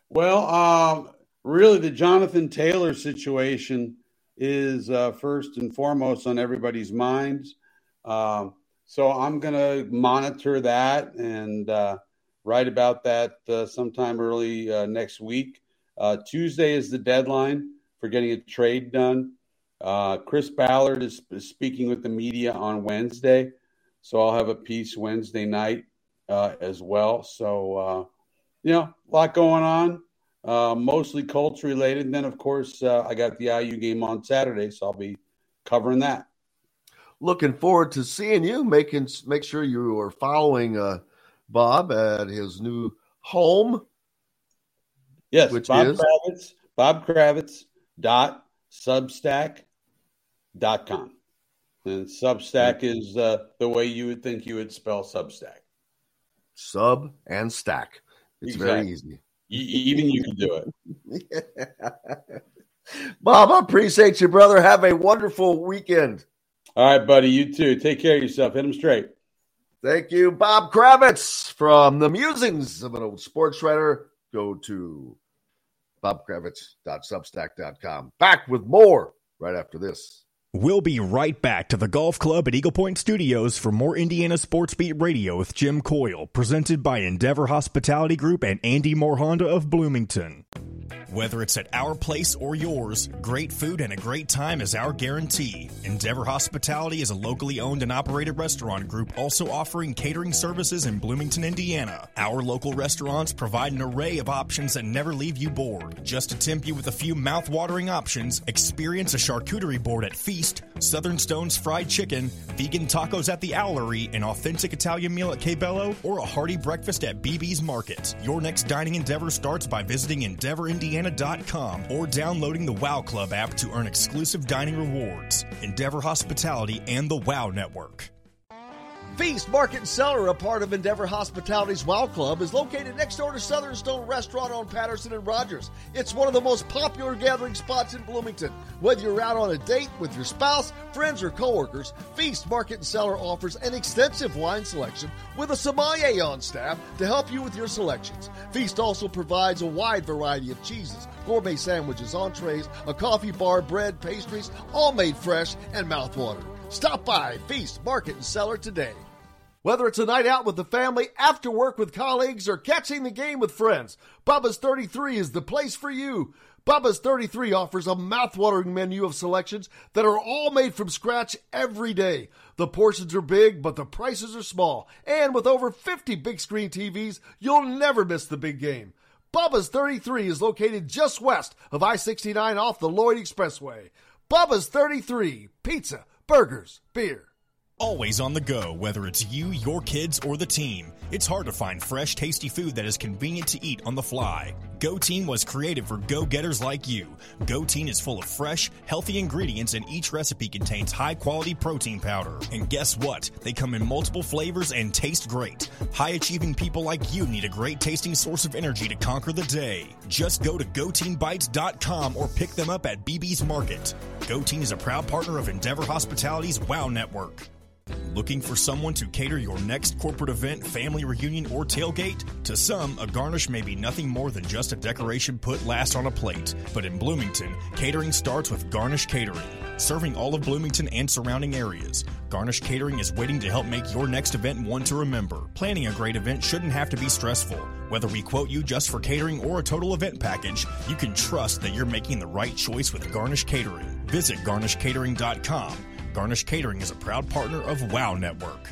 Speaker 10: Well, um, really, the Jonathan Taylor situation is uh, first and foremost on everybody's minds. Um, so I'm going to monitor that and uh, write about that uh, sometime early uh, next week. Uh, Tuesday is the deadline for getting a trade done. Uh, Chris Ballard is, is, speaking with the media on Wednesday, so I'll have a piece Wednesday night uh, as well. So you know, a lot going on. Uh, mostly Colts related. And then, of course, uh, I got the IU game on Saturday, so I'll be covering that.
Speaker 7: looking forward to seeing you. Making make sure you are following uh, Bob at his new home.
Speaker 10: Yes,
Speaker 7: which
Speaker 10: Bob
Speaker 7: is
Speaker 10: Kravitz. Bob Kravitz dot substack dot com. And Substack is uh, the way you would think you would spell Substack.
Speaker 7: Sub and stack. It's
Speaker 10: Exactly.
Speaker 7: very easy.
Speaker 10: Even you can do it. *laughs*
Speaker 7: Bob, I appreciate you, brother. Have a wonderful weekend.
Speaker 10: All right, buddy. You too. Take care of yourself. Hit them straight.
Speaker 7: Thank you, Bob Kravitz from the Musings of an Old Sports Writer. Go to bobkravitz.substack.com. Back with more right after this.
Speaker 1: We'll be right back to the golf club at Eagle Point Studios for more Indiana Sports Beat Radio with Jim Coyle, presented by Endeavor Hospitality Group and Andy Moore Honda of Bloomington. Whether it's at our place or yours, great food and a great time is our guarantee. Endeavor Hospitality is a locally owned and operated restaurant group also offering catering services in Bloomington, Indiana. Our local restaurants provide an array of options that never leave you bored. Just to tempt you with a few mouth-watering options, experience a charcuterie board at Feast, Southern Stones fried chicken, vegan tacos at the Owlery, an authentic Italian meal at Cabello, or a hearty breakfast at BB's Market. Your next dining endeavor starts by visiting EndeavorIndiana.com or downloading the Wow Club app to earn exclusive dining rewards. Endeavor Hospitality and the Wow Network.
Speaker 3: Feast Market and Cellar, a part of Endeavor Hospitality's Wow Club, is located next door to Southern Stone Restaurant on Patterson and Rogers. It's one of the most popular gathering spots in Bloomington. Whether you're out on a date with your spouse, friends, or coworkers, Feast Market and Cellar offers an extensive wine selection with a sommelier on staff to help you with your selections. Feast also provides a wide variety of cheeses, gourmet sandwiches, entrees, a coffee bar, bread, pastries, all made fresh and mouthwatering. Stop by Feast Market and Cellar today. Whether it's a night out with the family, after work with colleagues, or catching the game with friends, Bubba's 33 is the place for you. Bubba's 33 offers a mouthwatering menu of selections that are all made from scratch every day. The portions are big, but the prices are small. And with over 50 big screen TVs, you'll never miss the big game. Bubba's 33 is located just west of I 69 off the Lloyd Expressway. Bubba's 33 Pizza, burgers, beer.
Speaker 1: Always on the go, whether it's you, your kids, or the team. It's hard to find fresh, tasty food that is convenient to eat on the fly. Go Team was created for go getters like you. Go Team is full of fresh, healthy ingredients, and each recipe contains high quality protein powder. And guess what? They come in multiple flavors and taste great. High achieving people like you need a great tasting source of energy to conquer the day. Just go to GoTeamBites.com or pick them up at BB's Market. Go Team is a proud partner of Endeavor Hospitality's Wow Network. Looking for someone to cater your next corporate event, family reunion, or tailgate? To some, a garnish may be nothing more than just a decoration put last on a plate. But in Bloomington, catering starts with Garnish Catering. Serving all of Bloomington and surrounding areas, Garnish Catering is waiting to help make your next event one to remember. Planning a great event shouldn't have to be stressful. Whether we quote you just for catering or a total event package, you can trust that you're making the right choice with Garnish Catering. Visit garnishcatering.com. Garnish Catering is a proud partner of Wow Network.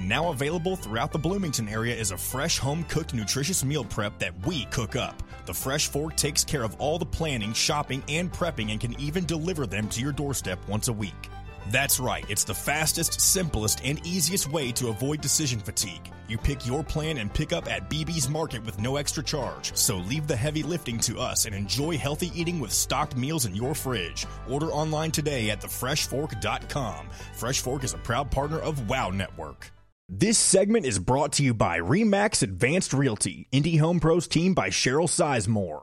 Speaker 1: Now available throughout the Bloomington area is a fresh home cooked nutritious meal prep that we cook up. The Fresh Fork takes care of all the planning, shopping, and prepping and can even deliver them to your doorstep once a week. That's right, it's the fastest, simplest, and easiest way to avoid decision fatigue. You pick your plan and pick up at BB's Market with no extra charge. So leave the heavy lifting to us and enjoy healthy eating with stocked meals in your fridge. Order online today at thefreshfork.com. Fresh Fork is a proud partner of Wow Network. This segment is brought to you by Remax Advanced Realty, Indy Home Pros team by Cheryl Sizemore.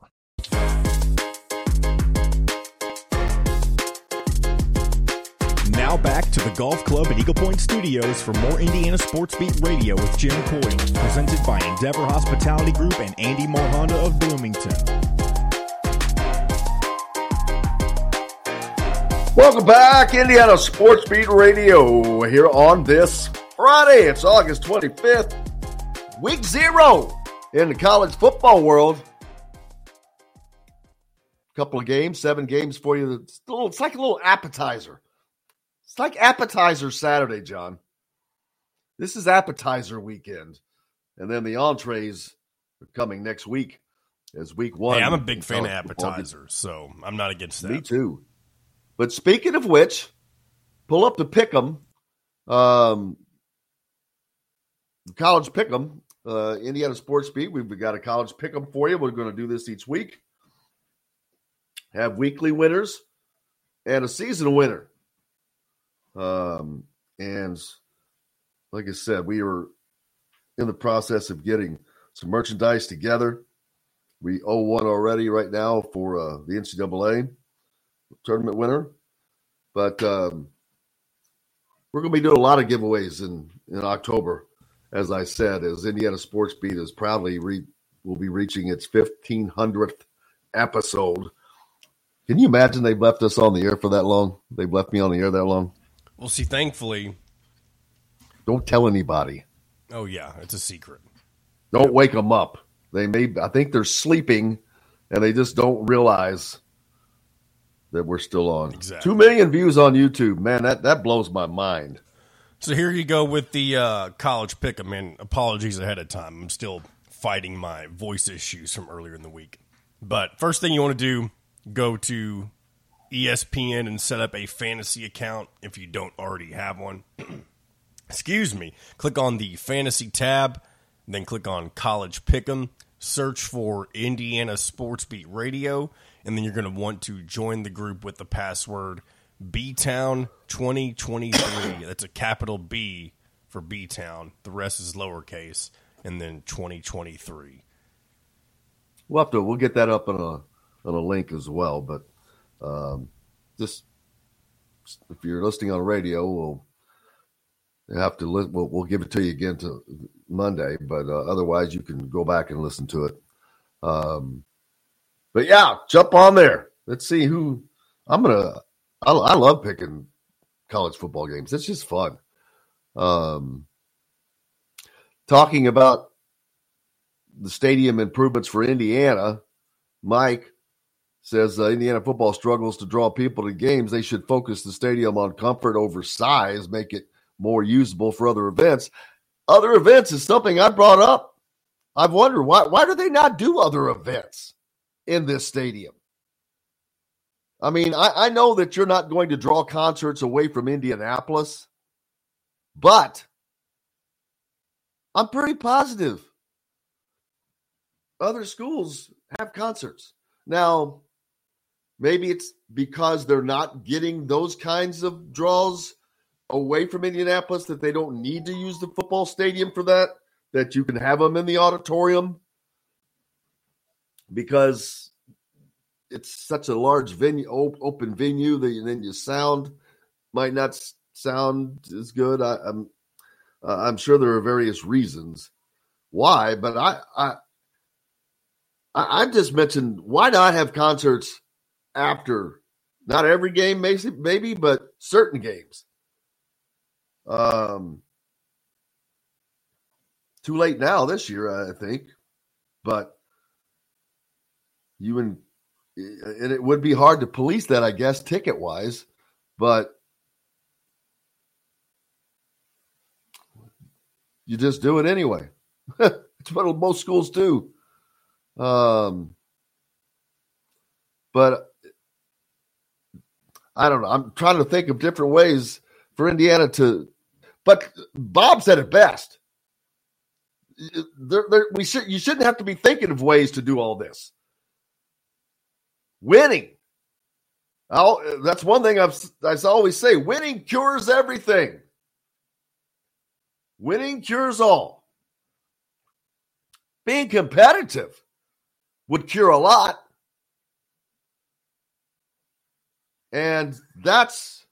Speaker 1: Now back to the Golf Club at Eagle Point Studios for more Indiana Sports Beat Radio with Jim Coyle, presented by Endeavor Hospitality Group and Andy Moore Honda of Bloomington.
Speaker 7: Welcome back, Indiana Sports Beat Radio, here on this Friday. It's August 25th, week zero in the college football world. A couple of games, seven games for you. It's, little, it's like a little appetizer. It's like appetizer Saturday, John. This is appetizer weekend. And then the entrees are coming next week as week one.
Speaker 8: Hey, I'm a big fan of appetizers, so I'm not against that.
Speaker 7: Me too. But speaking of which, pull up the pick'em, um, college pick'em, uh, Indiana Sports Beat. We've got a college pick'em for you. We're going to do this each week. Have weekly winners and a season winner. Um, and like I said, we are in the process of getting some merchandise together. We owe one already right now for uh, the NCAA tournament winner, but um, we're going to be doing a lot of giveaways in in October. As I said, as Indiana Sports Beat is proudly re- will be reaching its 1500th episode. Can you imagine they've left us on the air for that long? They've left me on the air that long.
Speaker 8: Well, see, thankfully,
Speaker 7: don't tell anybody.
Speaker 8: Oh yeah, it's a secret.
Speaker 7: Don't wake them up. They may. I think they're sleeping, and they just don't realize that we're still on.
Speaker 8: Exactly.
Speaker 7: Two million views on YouTube, man. That that blows my mind.
Speaker 8: So here you go with the uh, college pick. I mean, apologies ahead of time. I'm still fighting my voice issues from earlier in the week. But first thing you want to do, go to ESPN and set up a fantasy account if you don't already have one. *clears throat* Excuse me. Click on the fantasy tab, then click on college pick'em. Search for Indiana Sports Beat Radio, and then you're going to want to join the group with the password B-Town 2023. That's a capital B for B-Town. The rest is lowercase, and then 2023.
Speaker 7: We'll have to. We'll get that up on a on a link as well. But um, just if you're listening on radio, we'll have to. Li- we'll, we'll give it to you again to Monday. But uh, otherwise, you can go back and listen to it. Um, but yeah, jump on there. Let's see who. I'm gonna. I, I love picking college football games. It's just fun. Um, talking about the stadium improvements for Indiana, Mike says uh, Indiana football struggles to draw people to games. They should focus the stadium on comfort over size, make it more usable for other events. Other events is something I brought up. I've wondered why why do they not do other events in this stadium? I mean, I, I know that you're not going to draw concerts away from Indianapolis, but I'm pretty positive other schools have concerts. Now, maybe it's because they're not getting those kinds of draws away from Indianapolis that they don't need to use the football stadium for that, that you can have them in the auditorium because it's such a large venue, open venue that then your sound might not sound as good. I, am I'm, uh, I'm sure there are various reasons why, but I, I I, I just mentioned why not have concerts after not every game, maybe, but certain games. Um, too late now this year, I think, but you and and it would be hard to police that, I guess, ticket wise, but you just do it anyway. *laughs* it's what most schools do. Um, but I don't know. I'm trying to think of different ways for Indiana to. But Bob said it best. There, there, we should. You shouldn't have to be thinking of ways to do all this. Winning. I'll, that's one thing I've, I always say. Winning cures everything. Winning cures all. Being competitive would cure a lot. And that's,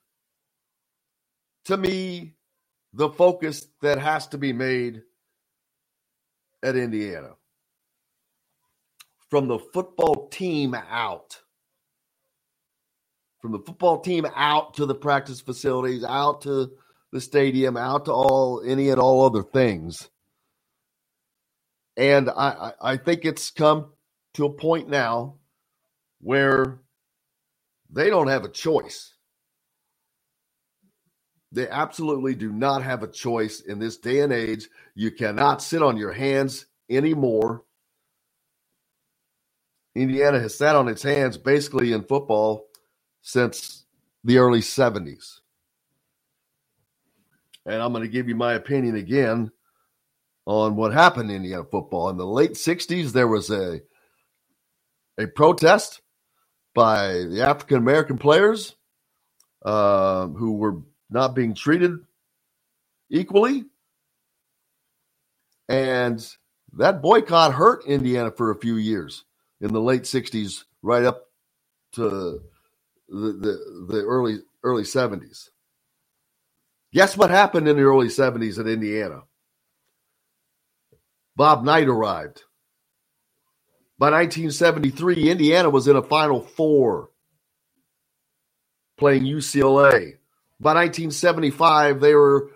Speaker 7: to me, the focus that has to be made at Indiana. From the football team out. From the football team out to the practice facilities, out to the stadium, out to all any and all other things. And I, I think it's come to a point now where they don't have a choice. They absolutely do not have a choice in this day and age. You cannot sit on your hands anymore. Indiana has sat on its hands basically in football since the early 70s. and I'm going to give you my opinion again on what happened in Indiana football. In the late 60s, there was a a protest by the African American players uh, who were not being treated equally. And that boycott hurt Indiana for a few years in the late 60s, right up to the, the, the early early 70s. Guess what happened in the early 70s in Indiana? Bob Knight arrived. By 1973, Indiana was in a Final Four playing UCLA. By 1975, they were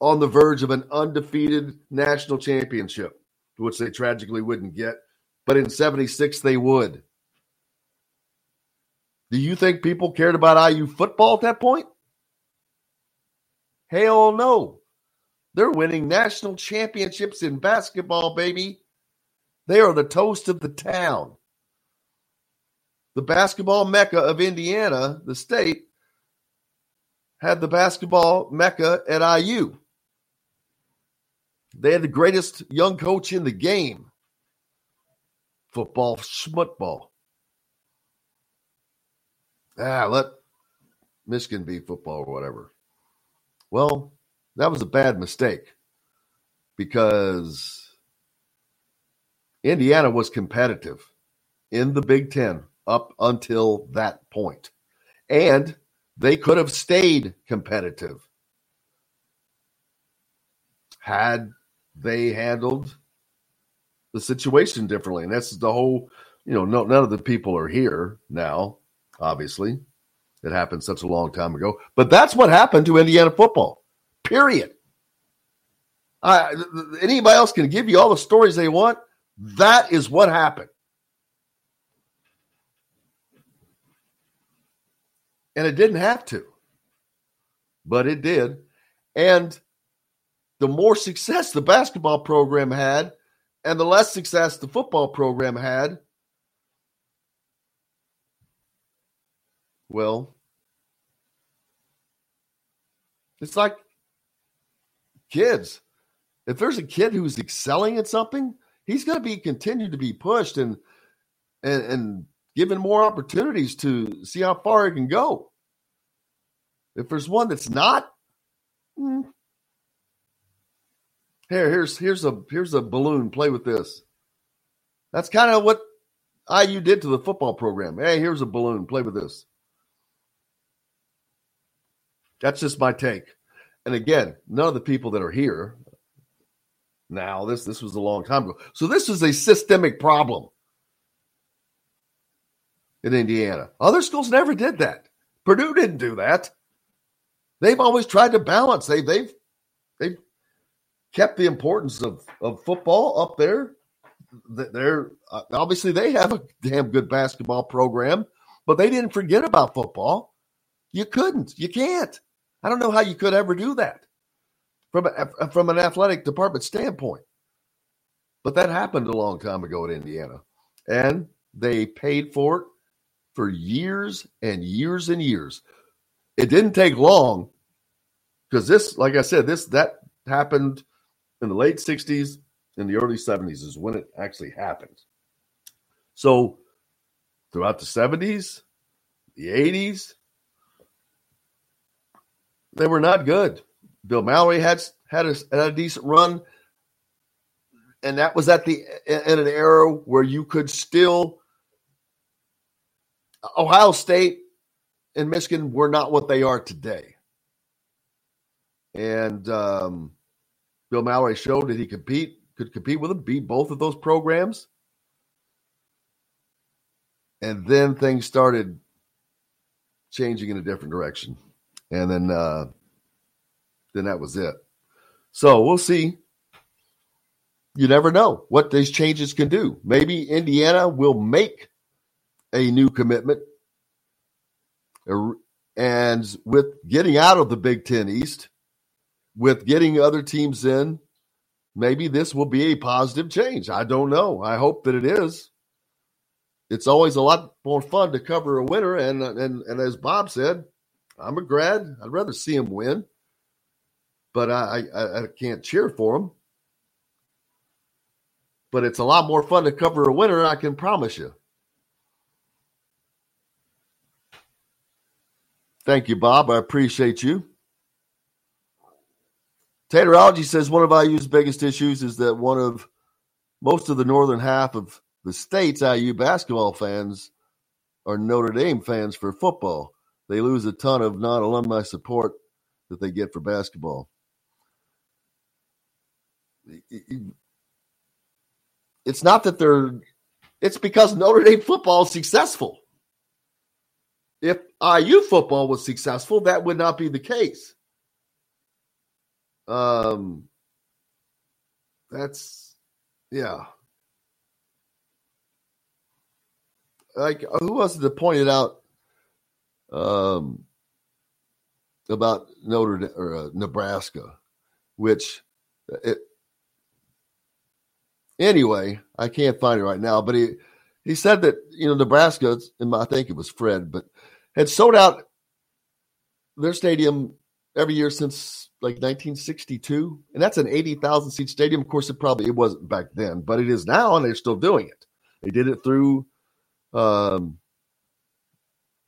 Speaker 7: on the verge of an undefeated national championship, which they tragically wouldn't get. But in 76, they would. Do you think people cared about IU football at that point? Hell no. They're winning national championships in basketball, baby. They are the toast of the town. The basketball mecca of Indiana, the state, had the basketball mecca at IU. They had the greatest young coach in the game. Football, schmutball. Ah, let Michigan be football or whatever. Well, that was a bad mistake because Indiana was competitive in the Big Ten up until that point. And they could have stayed competitive had they handled the situation differently. And that's the whole, you know, no, none of the people are here now, obviously. It happened such a long time ago. But that's what happened to Indiana football, period. Uh, anybody else can give you all the stories they want. That is what happened. And it didn't have to, but it did. And the more success the basketball program had, and the less success the football program had, well, it's like kids. If there's a kid who's excelling at something, he's going to be continued to be pushed and and and given more opportunities to see how far he can go. If there's one that's not, hmm. here, here's here's a here's a balloon. Play with this. That's kind of what IU did to the football program. Hey, here's a balloon. Play with this. That's just my take. And again, none of the people that are here now, this this was a long time ago. So this is a systemic problem in Indiana. Other schools never did that. Purdue didn't do that. They've always tried to balance. They they've they've kept the importance of of football up there. They're uh, obviously they have a damn good basketball program, but they didn't forget about football. You couldn't. You can't. I don't know how you could ever do that from a, uh, from an athletic department standpoint. But that happened a long time ago in Indiana, and they paid for it for years and years and years. It didn't take long because this, like I said, this that happened in the late '60s, in the early '70s is when it actually happened. So throughout the '70s, the '80s, they were not good. Bill Mallory had had a, had a decent run, and that was at the in an era where you could still. Ohio State and Michigan were not what they are today, and um, Bill Mallory showed that he compete could compete with them, beat both of those programs, and then things started changing in a different direction, and then. Uh, then that was it. So we'll see. You never know what these changes can do. Maybe Indiana will make a new commitment. Er, and with getting out of the Big Ten East, with getting other teams in, maybe this will be a positive change. I don't know. I hope that it is. It's always a lot more fun to cover a winner. And, and, and as Bob said, I'm a grad. I'd rather see him win. But I, I, I can't cheer for them. But it's a lot more fun to cover a winner, I can promise you. Thank you, Bob. I appreciate you. Taterology says one of IU's biggest issues is that one of most of the northern half of the state's IU basketball fans are Notre Dame fans for football. They lose a ton of non alumni support that they get for basketball. It's not that they're, it's because Notre Dame football is successful. If IU football was successful, that would not be the case. Um, that's, yeah. Like, who was it that pointed out um, about Notre or uh, Nebraska, which it, anyway, I can't find it right now, but he he said that you know Nebraska, and I think it was Fred, but had sold out their stadium every year since like 1962, and that's an 80,000 seat stadium. Of course, it probably it wasn't back then, but it is now, and they're still doing it. They did it through um,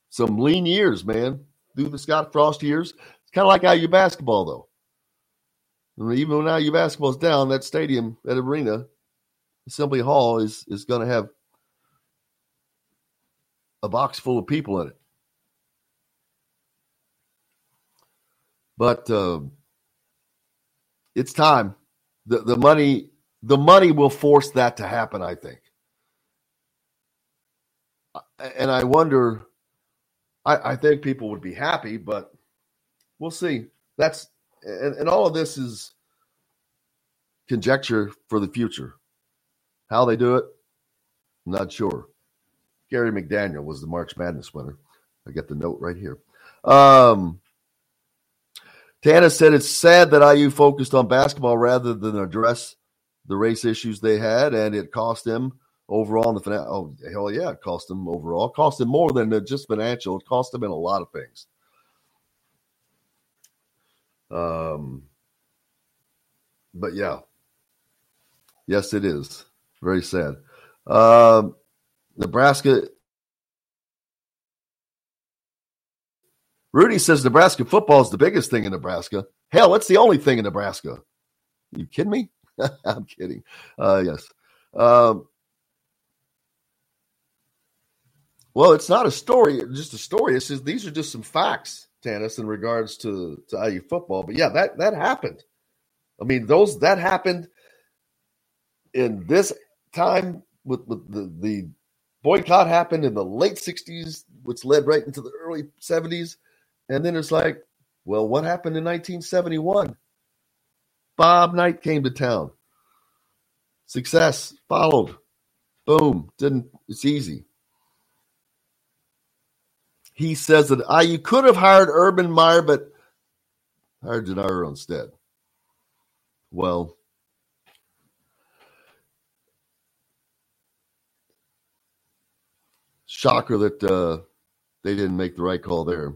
Speaker 7: some lean years, man, through the Scott Frost years. It's kind of like IU basketball, though. And even when IU basketball is down, that stadium, that arena, Assembly Hall is is going to have a box full of people in it. But uh, it's time. The the money the money will force that to happen. I think, and I wonder. I, I think people would be happy, but we'll see. That's and, and all of this is conjecture for the future. How they do it, I'm not sure. Gary McDaniel was the March Madness winner. I got the note right here. Um, Tana said it's sad that IU focused on basketball rather than address the race issues they had, and it cost them overall in the financial. Oh, hell yeah, it cost them overall. It cost them more than just financial. It cost them in a lot of things. Um, but yeah, yes, it is very sad. Um, Nebraska Rudy says Nebraska football is the biggest thing in Nebraska. Hell, it's the only thing in Nebraska. You kidding me? *laughs* I'm kidding. Uh, yes. Um, well, it's not a story, just a story. It says these are just some facts, Tanis, in regards to, to IU football. But yeah, that that happened. I mean, those that happened in this time with, with the, the boycott happened in the late 60s, which led right into the early 70s. And then it's like, well, what happened in 1971? Bob Knight came to town. Success followed. Boom. Didn't it's easy. He says that I you could have hired Urban Meyer, but hired DiNardo instead. Well, shocker that uh, they didn't make the right call there.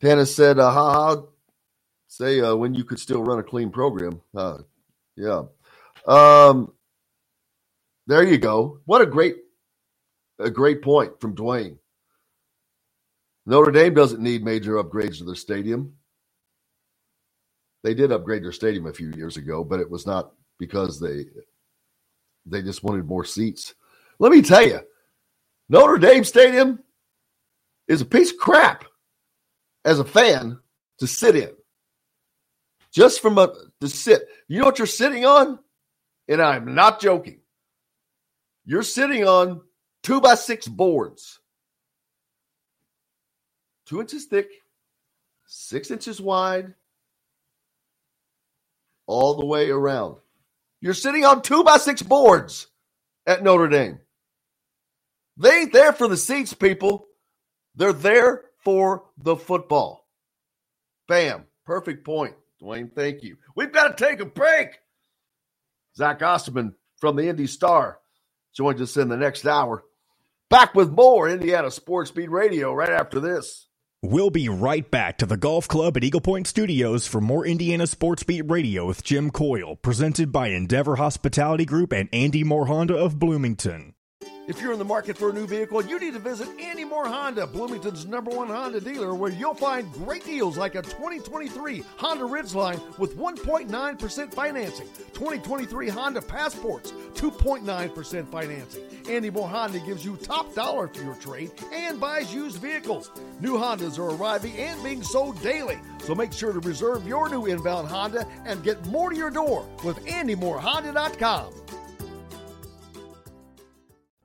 Speaker 7: Hannah said, uh, "Ha say uh, when you could still run a clean program." Uh, yeah, um, there you go. What a great, a great point from Dwayne. Notre Dame doesn't need major upgrades to their stadium. They did upgrade their stadium a few years ago, but it was not because they they just wanted more seats. Let me tell you, Notre Dame Stadium is a piece of crap as a fan to sit in. Just from a to sit. You know what you're sitting on? And I'm not joking. You're sitting on two by six boards. Two inches thick, six inches wide, all the way around. You're sitting on two by six boards at Notre Dame. They ain't there for the seats, people. They're there for the football. Bam. Perfect point. Dwayne, thank you. We've got to take a break. Zach Osterman from the Indy Star joins us in the next hour.
Speaker 11: Back with more Indiana Sports Beat Radio right after this.
Speaker 1: We'll be right back to the Golf Club at Eagle Point Studios for more Indiana Sports Beat Radio with Jim Coyle, presented by Endeavor Hospitality Group and Andy Moore Honda of Bloomington.
Speaker 7: If you're in the market for a new vehicle, you need to visit Andy Moore Honda, Bloomington's number one Honda dealer, where you'll find great deals like a 2023 Honda Ridgeline with 1.9% financing, 2023 Honda Passports, 2.9% financing. Andy Moore Honda gives you top dollar for your trade and buys used vehicles. New Hondas are arriving and being sold daily, so make sure to reserve your new inbound Honda and get more to your door with AndyMooreHonda.com.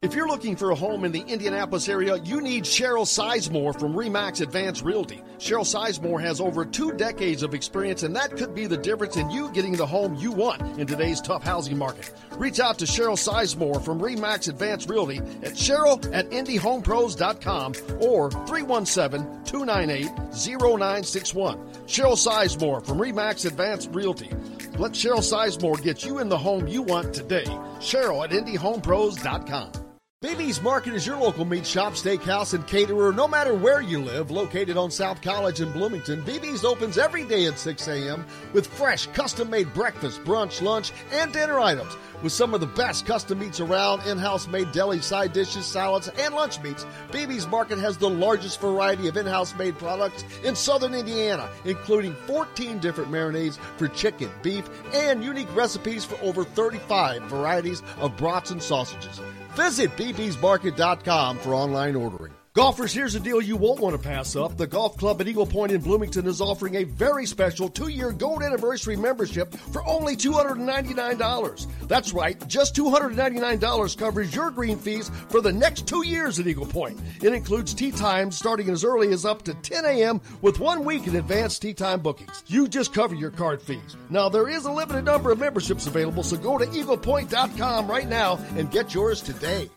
Speaker 7: If you're looking for a home in the Indianapolis area, you need Cheryl Sizemore from Remax Advanced Realty. Cheryl Sizemore has over two decades of experience, and that could be the difference in you getting the home you want in today's tough housing market. Reach out to Cheryl Sizemore from Remax Advanced Realty at Cheryl at IndyHomePros.com or 317 298 0961. Cheryl Sizemore from Remax Advanced Realty. Let Cheryl Sizemore get you in the home you want today. Cheryl at IndyHomePros.com. BB's Market is your local meat shop, steakhouse, and caterer no matter where you live. Located on South College in Bloomington, BB's opens every day at 6 a.m. with fresh, custom made breakfast, brunch, lunch, and dinner items. With some of the best custom meats around, in house made deli side dishes, salads, and lunch meats, BB's Market has the largest variety of in house made products in southern Indiana, including 14 different marinades for chicken, beef, and unique recipes for over 35 varieties of brats and sausages. Visit bbsmarket.com for online ordering. Golfers, here's a deal you won't want to pass up. The Golf Club at Eagle Point in Bloomington is offering a very special two year gold anniversary membership for only $299. That's right, just $299 covers your green fees for the next two years at Eagle Point. It includes tee times starting as early as up to 10 a.m. with one week in advance tee time bookings. You just cover your card fees. Now, there is a limited number of memberships available, so go to eaglepoint.com right now and get yours today.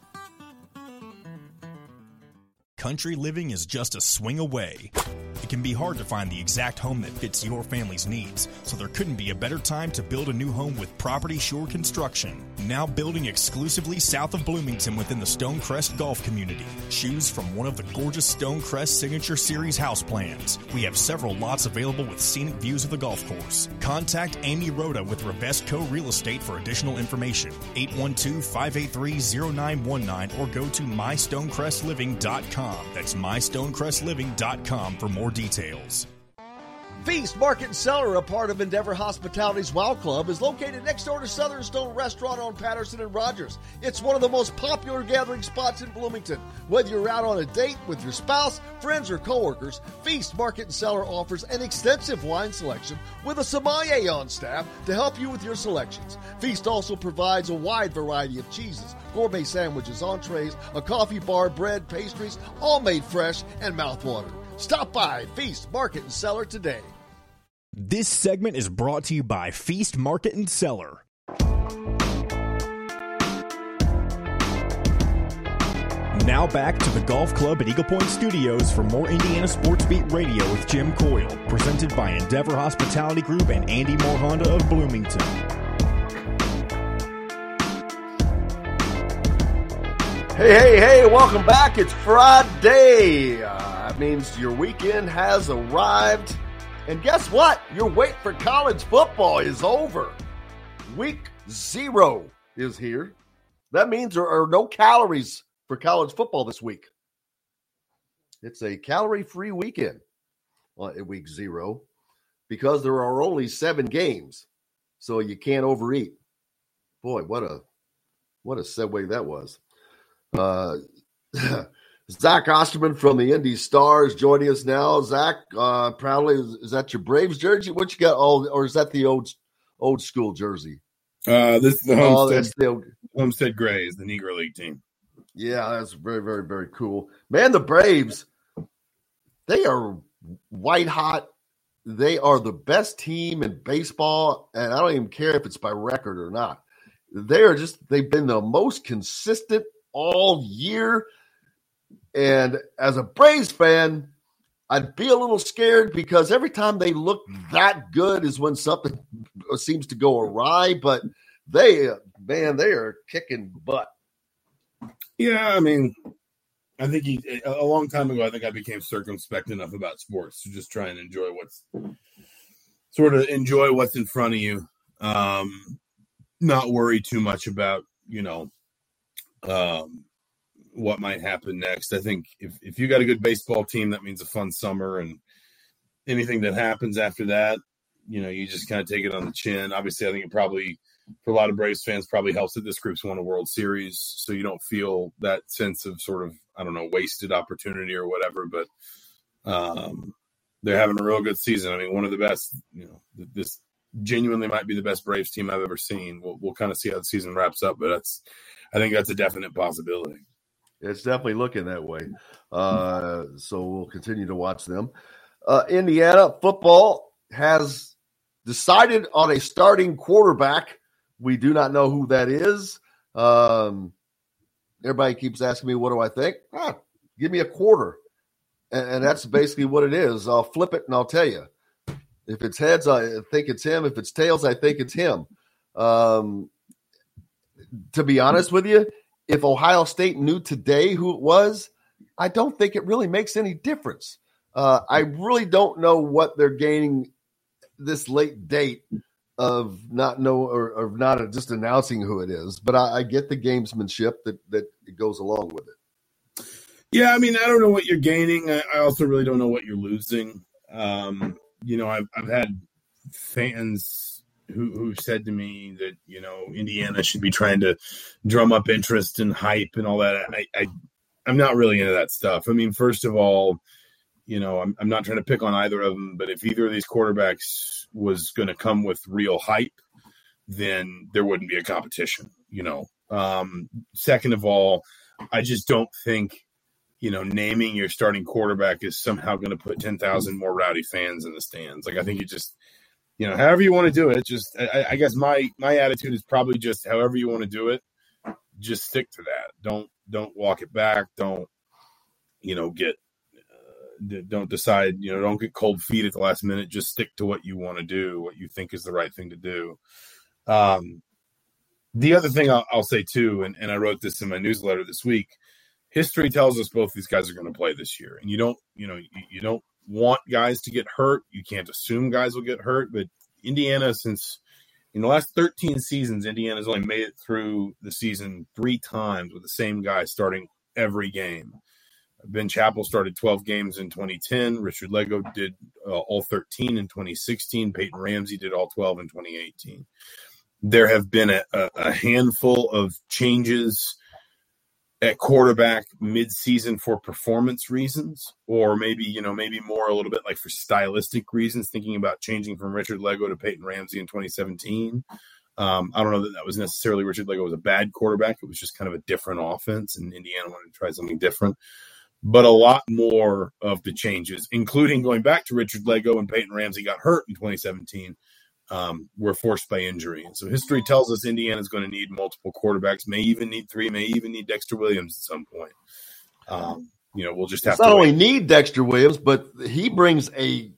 Speaker 1: Country living is just a swing away. It can be hard to find the exact home that fits your family's needs, so there couldn't be a better time to build a new home with Property Shore Construction. Now building exclusively south of Bloomington within the Stonecrest Golf community. Choose from one of the gorgeous Stonecrest Signature Series house plans. We have several lots available with scenic views of the golf course. Contact Amy Rhoda with Revesco Real Estate for additional information. 812-583-0919 or go to mystonecrestliving.com. That's mystonecrestliving.com for more details.
Speaker 7: Feast Market and Cellar, a part of Endeavor Hospitality's Wow Club, is located next door to Southern Stone Restaurant on Patterson and Rogers. It's one of the most popular gathering spots in Bloomington. Whether you're out on a date with your spouse, friends, or coworkers, Feast Market and Cellar offers an extensive wine selection with a sommelier on staff to help you with your selections. Feast also provides a wide variety of cheeses, gourmet sandwiches, entrees, a coffee bar, bread, pastries, all made fresh and mouthwatering. Stop by Feast Market and Cellar today.
Speaker 1: This segment is brought to you by Feast Market and Cellar. Now back to the Golf Club at Eagle Point Studios for more Indiana Sports Beat Radio with Jim Coyle, presented by Endeavor Hospitality Group and Andy Moore Honda of Bloomington.
Speaker 11: Hey, hey, hey, welcome back. It's Friday. Uh, that means your weekend has arrived. And guess what? Your wait for college football is over. Week zero is here. That means there are no calories for college football this week. It's a calorie free weekend at week zero because there are only seven games. So you can't overeat. Boy, what a what a segue that was. Uh, *laughs* Zach Osterman from the Indy Stars joining us now. Zach, uh, proudly, is, is, that your Braves jersey? What you got? Oh, or is that the old old school jersey?
Speaker 12: Uh, this is the Homestead, oh, the old... Homestead Grays, the Negro League team.
Speaker 11: Yeah, that's very, very, very cool. Man, the Braves, they are white hot. They are the best team in baseball, and I don't even care if it's by record or not. They are just, they've been the most consistent all year. And as a Braves fan, I'd be a little scared because every time they look that good is when something *laughs* seems to go awry. But they, man, they are kicking butt.
Speaker 12: Yeah, I mean, I think he a long time ago. I think I became circumspect enough about sports to just try and enjoy what's sort of enjoy what's in front of you. Um, not worry too much about you know um, what might happen next. I think if if you got a good baseball team, that means a fun summer, and anything that happens after that, you know, you just kind of take it on the chin. Obviously, I think it probably for a lot of Braves fans probably helps that this group's won a World Series, so you don't feel that sense of sort of I don't know wasted opportunity or whatever. But um, they're having a real good season. I mean, one of the best. You know, this genuinely might be the best Braves team I've ever seen. We'll, we'll kind of see how the season wraps up, but that's I think that's a definite possibility.
Speaker 7: It's definitely looking that way. Uh, so we'll continue to watch them. Uh, Indiana football has decided on a starting quarterback. We do not know who that is. Um, everybody keeps asking me, what do I think? Ah, give me a quarter. And, and, that's basically what it is. I'll flip it and I'll tell you. If it's heads, I think it's him. If it's tails, I think it's him. Um, to be honest with you, if Ohio State knew today who it was, I don't think it really makes any difference. Uh, I really don't know what they're gaining this late date of not know or, or not just announcing who it is, but I, I get the gamesmanship that that goes along with it.
Speaker 12: Yeah, I mean, I don't know what you're gaining. I, I also really don't know what you're losing. Um, you know, I've I've had fans who who said to me that you know Indiana should be trying to drum up interest and hype and all that. I, I I'm not really into that stuff. I mean, first of all, you know, I'm, I'm not trying to pick on either of them, but if either of these quarterbacks was going to come with real hype, then there wouldn't be a competition, you know. Um, second of all, I just don't think, you know, naming your starting quarterback is somehow going to put 10,000 more rowdy fans in the stands. Like, I think you just, you know, however you want to do it, just, I, I guess my, my attitude is probably just however you want to do it, just stick to that. Don't, don't walk it back. Don't, you know, get don't decide you know don't get cold feet at the last minute just stick to what you want to do what you think is the right thing to do um, the other thing I'll, I'll say too and, and i wrote this in my newsletter this week history tells us both these guys are going to play this year and you don't you know you, you don't want guys to get hurt you can't assume guys will get hurt but indiana since in the last 13 seasons indiana's only made it through the season three times with the same guy starting every game Ben Chappell started 12 games in 2010. Richard Lagow did uh, all 13 in 2016. Peyton Ramsey did all 12 in 2018. There have been a, a handful of changes at quarterback mid-season for performance reasons, or maybe you know maybe more a little bit like for stylistic reasons. Thinking about changing from Richard Lagow to Peyton Ramsey in 2017. Um, I don't know that that was necessarily Richard Lagow was a bad quarterback. It was just kind of a different offense, and Indiana wanted to try something different but a lot more of the changes, including going back to Richard Lagow and Peyton Ramsey got hurt in 2017, um, were forced by injury. And so history tells us Indiana is going to need multiple quarterbacks, may even need three, may even need Dexter Williams at some point. Um, you know, we'll just have
Speaker 7: it's to not wait. only need Dexter Williams, but he brings a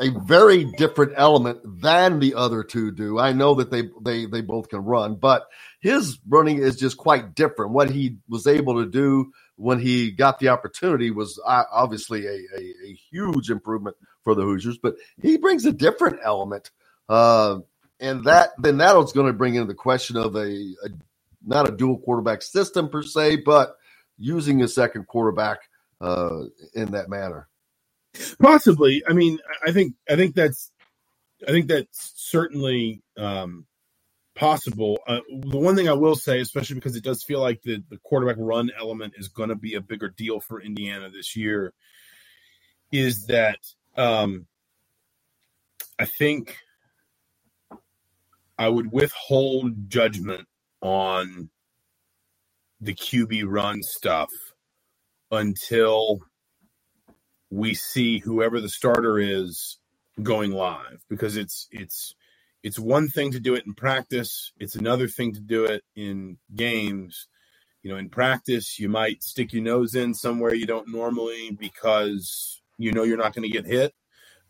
Speaker 7: a very different element than the other two do. I know that they they they both can run, but his running is just quite different. What he was able to do when he got the opportunity was uh, obviously a, a, a huge improvement for the Hoosiers, but he brings a different element. Uh, and that then that's going to bring in the question of a, a, not a dual quarterback system per se, but using a second quarterback uh, in that manner.
Speaker 12: Possibly. I mean, I think I think that's I think that's certainly um, possible. Uh, the one thing I will say, especially because it does feel like the, the quarterback run element is going to be a bigger deal for Indiana this year, is that um, I think I would withhold judgment on the QB run stuff until we see whoever the starter is going live because it's it's it's one thing to do it in practice it's another thing to do it in games. You know in practice you might stick your nose in somewhere you don't normally because you know you're not going to get hit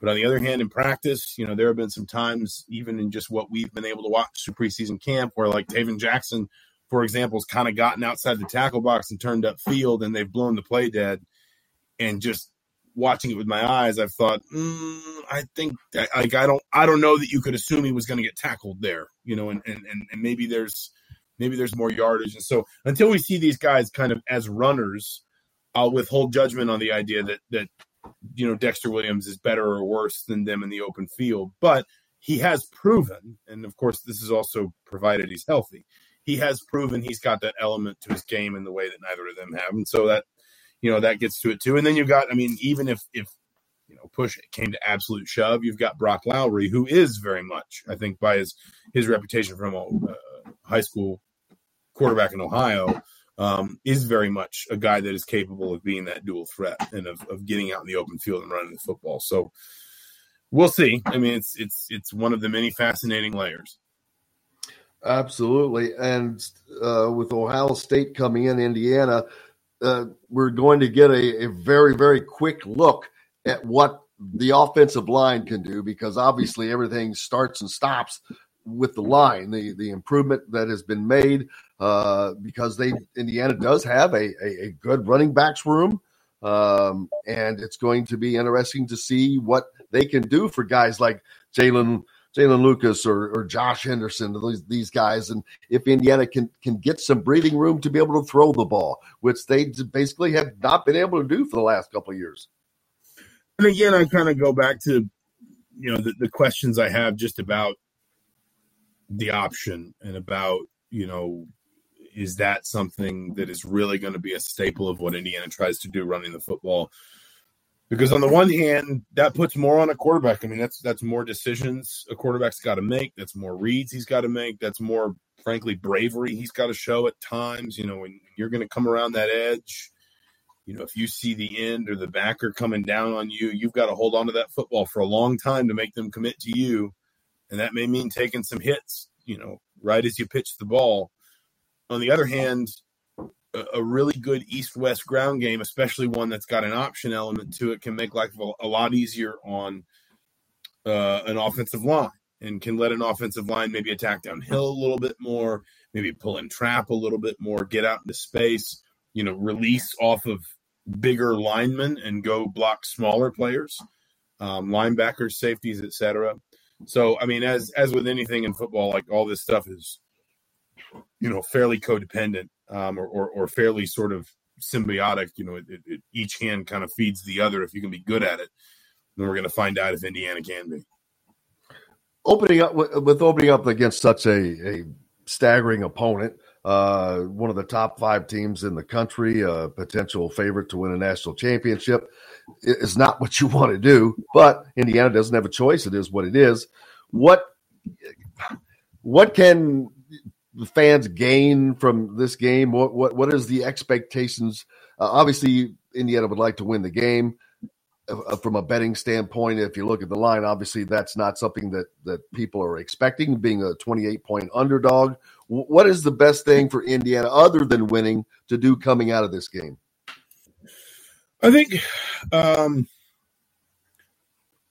Speaker 12: but on the other hand in practice you know there have been some times even in just what we've been able to watch through preseason camp where like Tayven Jackson for example, has kind of gotten outside the tackle box and turned up field, and they've blown the play dead. And just watching it with my eyes, I've thought, mm, I think like I don't, I don't know that you could assume he was going to get tackled there, you know, and, and and and maybe there's maybe there's more yardage, and so until we see these guys kind of as runners, I'll withhold judgment on the idea that that you know Dexter Williams is better or worse than them in the open field, but he has proven, and of course this is also provided he's healthy. He has proven he's got that element to his game in the way that neither of them have, and so that you know that gets to it too. And then you've got, I mean, even if if you know push came to absolute shove, you've got Broc Lowry, who is very much, I think, by his his reputation from a uh, high school quarterback in Ohio, um, is very much a guy that is capable of being that dual threat and of, of getting out in the open field and running the football. So we'll see. I mean, it's it's it's one of the many fascinating layers.
Speaker 7: Absolutely, and uh, with Ohio State coming in, Indiana, uh, we're going to get a, a very very quick look at what the offensive line can do because obviously everything starts and stops with the line, the the improvement that has been made, uh, because they Indiana does have a, a, a good running backs room, um, and it's going to be interesting to see what they can do for guys like Jaylin Jaylin Lucas or, or Josh Henderson, these, these guys, and if Indiana can can get some breathing room to be able to throw the ball, which they basically have not been able to do for the last couple of years.
Speaker 12: And again, I kind of go back to you know the, the questions I have just about the option and about you know is that something that is really going to be a staple of what Indiana tries to do running the football? Because on the one hand, that puts more on a quarterback. I mean, that's that's more decisions a quarterback's got to make. That's more reads he's got to make. That's more, frankly, bravery he's got to show at times. You know, when you're going to come around that edge, you know, if you see the end or the backer coming down on you, you've got to hold on to that football for a long time to make them commit to you and that may mean taking some hits, you know, right as you pitch the ball. On the other hand, a, a really good east-west ground game, especially one that's got an option element to it, can make life a, a lot easier on uh, an offensive line and can let an offensive line maybe attack downhill a little bit more, maybe pull and trap a little bit more, get out into space, you know, release off of bigger linemen and go block smaller players, um, linebackers, safeties, etc. So, I mean, as as with anything in football, like all this stuff is, you know, fairly codependent um, or, or, or fairly sort of symbiotic. You know, it, it, each hand kind of feeds the other. If you can be good at it, then we're going to find out if Indiana can be.
Speaker 7: Opening up with, with opening up against such a, a staggering opponent, uh, one of the top five teams in the country, a potential favorite to win a national championship is not what you *laughs* want to do. But Indiana doesn't have a choice. It is what it is. What what can the fans gain from this game? What what what is the expectations? Uh, obviously, Indiana would like to win the game. Uh, from a betting standpoint, if you look at the line, obviously that's not something that that people are expecting. Being a 28 point underdog, what is the best thing for Indiana other than winning to do coming out of this game?
Speaker 12: I think, um,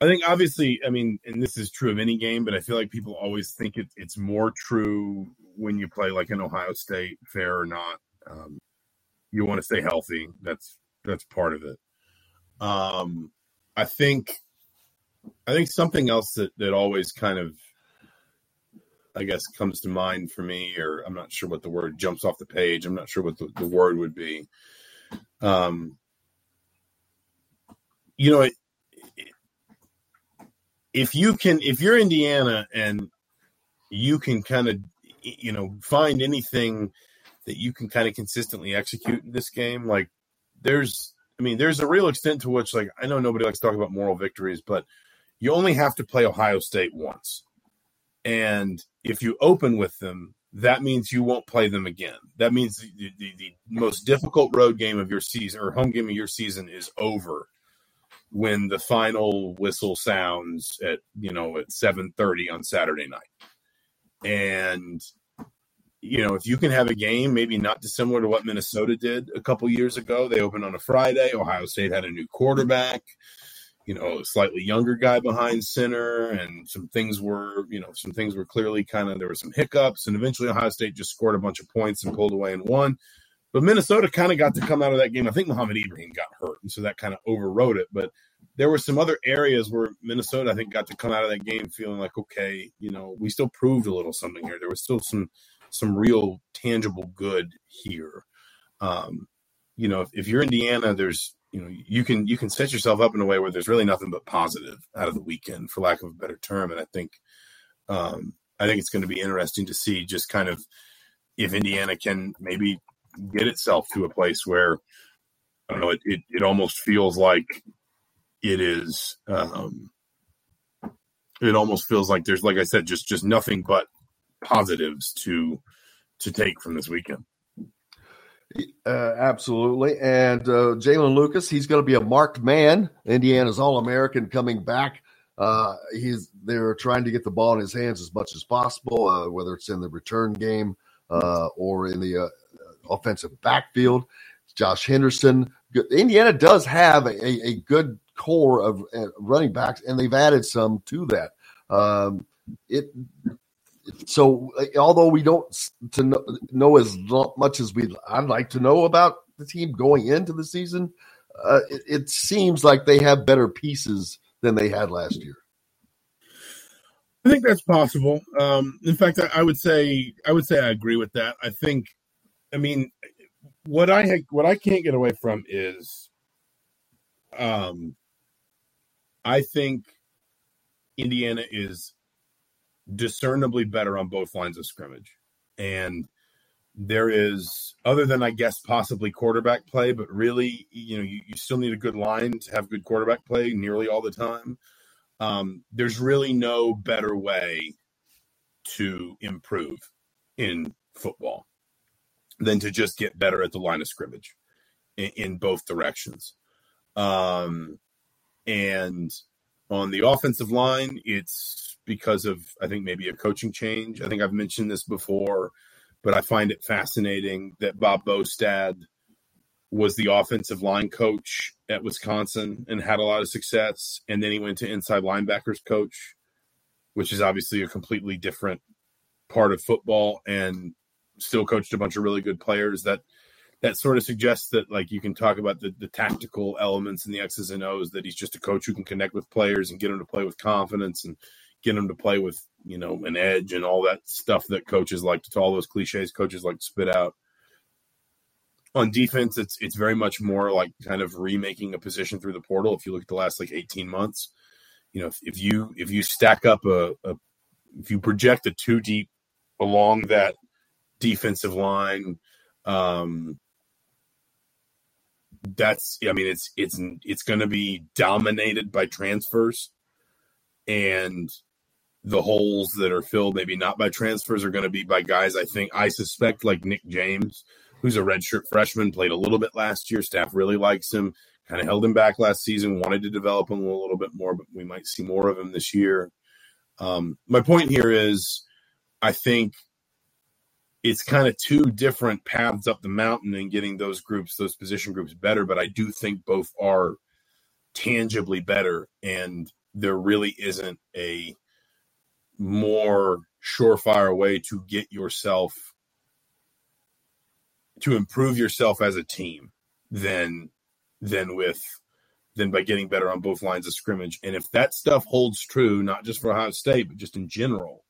Speaker 12: I think obviously, I mean, and this is true of any game, but I feel like people always think it, it's more true when you play like an Ohio State, fair or not. Um, you want to stay healthy. That's that's part of it. Um, I think, I think something else that that always kind of, I guess, comes to mind for me, or I'm not sure what the word jumps off the page. I'm not sure what the, the word would be. Um, you know, if you can, if you're Indiana and you can kind of, you know, find anything that you can kind of consistently execute in this game, like there's, I mean, there's a real extent to which, like, I know nobody likes to talk about moral victories, but you only have to play Ohio State once. And if you open with them, that means you won't play them again. That means the, the, the, most difficult road game of your season or home game of your season is over when the final whistle sounds at you know at 7:30 on Saturday night. And you know, if you can have a game maybe not dissimilar to what Minnesota did a couple years ago, they opened on a Friday, Ohio State had a new quarterback. You know, a slightly younger guy behind center, and some things were, you know, some things were clearly kind of there were some hiccups, and eventually Ohio State just scored a bunch of points and pulled away and won. But Minnesota kind of got to come out of that game. I think Mohamed Ibrahim got hurt, and so that kind of overrode it. But there were some other areas where Minnesota, I think, got to come out of that game feeling like, okay, you know, we still proved a little something here. There was still some some real tangible good here. Um, you know, if, if you're Indiana, there's you know you can you can set yourself up in a way where there's really nothing but positive out of the weekend for lack of a better term. And i think um i think it's going to be interesting to see just kind of if indiana can maybe get itself to a place where i don't know it it, it almost feels like it is um it almost feels like there's like i said just just nothing but positives to to take from this weekend
Speaker 7: uh, absolutely. And uh, Jaylin Lucas, he's going to be a marked man. Indiana's All American coming back. Uh, he's they're trying to get the ball in his hands as much as possible, uh, whether it's in the return game uh, or in the uh, offensive backfield. Josh Henderson. Indiana does have a, a good core of running backs, and they've added some to that. Um, it so although we don't to know, know as much as we I'd like to know about the team going into the season, uh, it, it, seems like they have better pieces than they had last year.
Speaker 12: I think that's possible. Um, in fact, I, I, would say I would say I agree with that. I think, I mean, what I ha- what I can't get away from is, um, I think Indiana is discernibly better on both lines of scrimmage. And there is, other than I guess possibly quarterback play, but really, you know, you, you still need a good line to have good quarterback play nearly all the time. Um, there's really no better way to improve in football than to just get better at the line of scrimmage in, in both directions. Um, and on the offensive line, it's because of I think maybe a coaching change. I think I've mentioned this before, but I find it fascinating that Bob Bostad was the offensive line coach at Wisconsin and had a lot of success, and then he went to inside linebackers coach, which is obviously a completely different part of football, and still coached a bunch of really good players. That that sort of suggests that like you can talk about the, the tactical elements and the X's and O's that he's just a coach who can connect with players and get them to play with confidence and get them to play with you know an edge and all that stuff that coaches like to all those cliches coaches like to spit out. On defense it's it's very much more like kind of remaking a position through the portal. If you look at the last like 18 months you know if, if you if you stack up a, a if you project a two deep along that defensive line um that's i mean it's it's it's going to be dominated by transfers and the holes that are filled, maybe not by transfers, are going to be by guys I think I suspect like Nick James, who's a redshirt freshman, played a little bit last year. Staff really likes him, kind of held him back last season, wanted to develop him a little bit more, but we might see more of him this year. Um, my point here is I think it's kind of two different paths up the mountain and getting those groups, those position groups better, but I do think both are tangibly better. And there really isn't a more surefire way to get yourself to improve yourself as a team than than with than by getting better on both lines of scrimmage. And if that stuff holds true, not just for Ohio State, but just in general,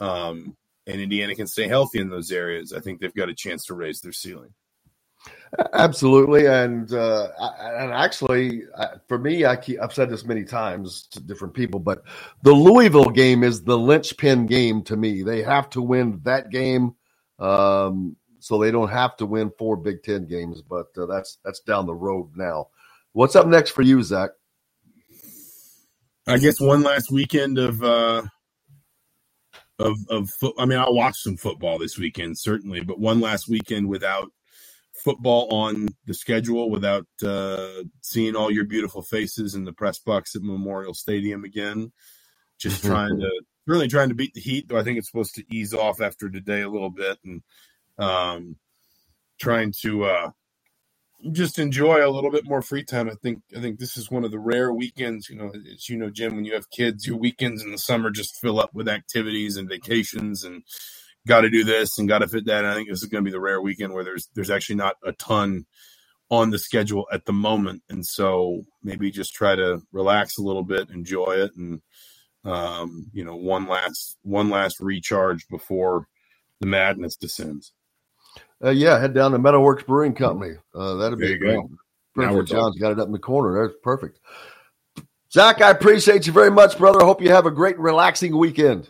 Speaker 12: um, and Indiana can stay healthy in those areas, I think they've got a chance to raise their ceiling.
Speaker 7: Absolutely, and uh, and actually, for me, I keep, I've said this many times to different people, but the Louisville game is the linchpin game to me. They have to win that game, um, so they don't have to win four Big Ten games. But uh, that's that's down the road now. What's up next for you, Zach?
Speaker 12: I guess one last weekend of uh, of of foot. I mean, I'll watch some football this weekend certainly, but one last weekend without football on the schedule without uh, seeing all your beautiful faces in the press box at Memorial Stadium again. Just mm-hmm. trying to really trying to beat the heat, though I think it's supposed to ease off after today a little bit, and um, trying to uh, just enjoy a little bit more free time. I think I think this is one of the rare weekends. You know, as you know, Jim, when you have kids, your weekends in the summer just fill up with activities and vacations and got to do this and got to fit that. And I think this is going to be the rare weekend where there's there's actually not a ton on the schedule at the moment, and so maybe just try to relax a little bit, enjoy it, and um, you know, one last one last recharge before the madness descends.
Speaker 13: Uh, yeah, head down to Metalworks Brewing Company. Uh, that'd be great.
Speaker 12: Go.
Speaker 13: Perfect. John's got it up in the corner. That's perfect. Zach, I appreciate you very much, brother. I hope you have a great, relaxing weekend.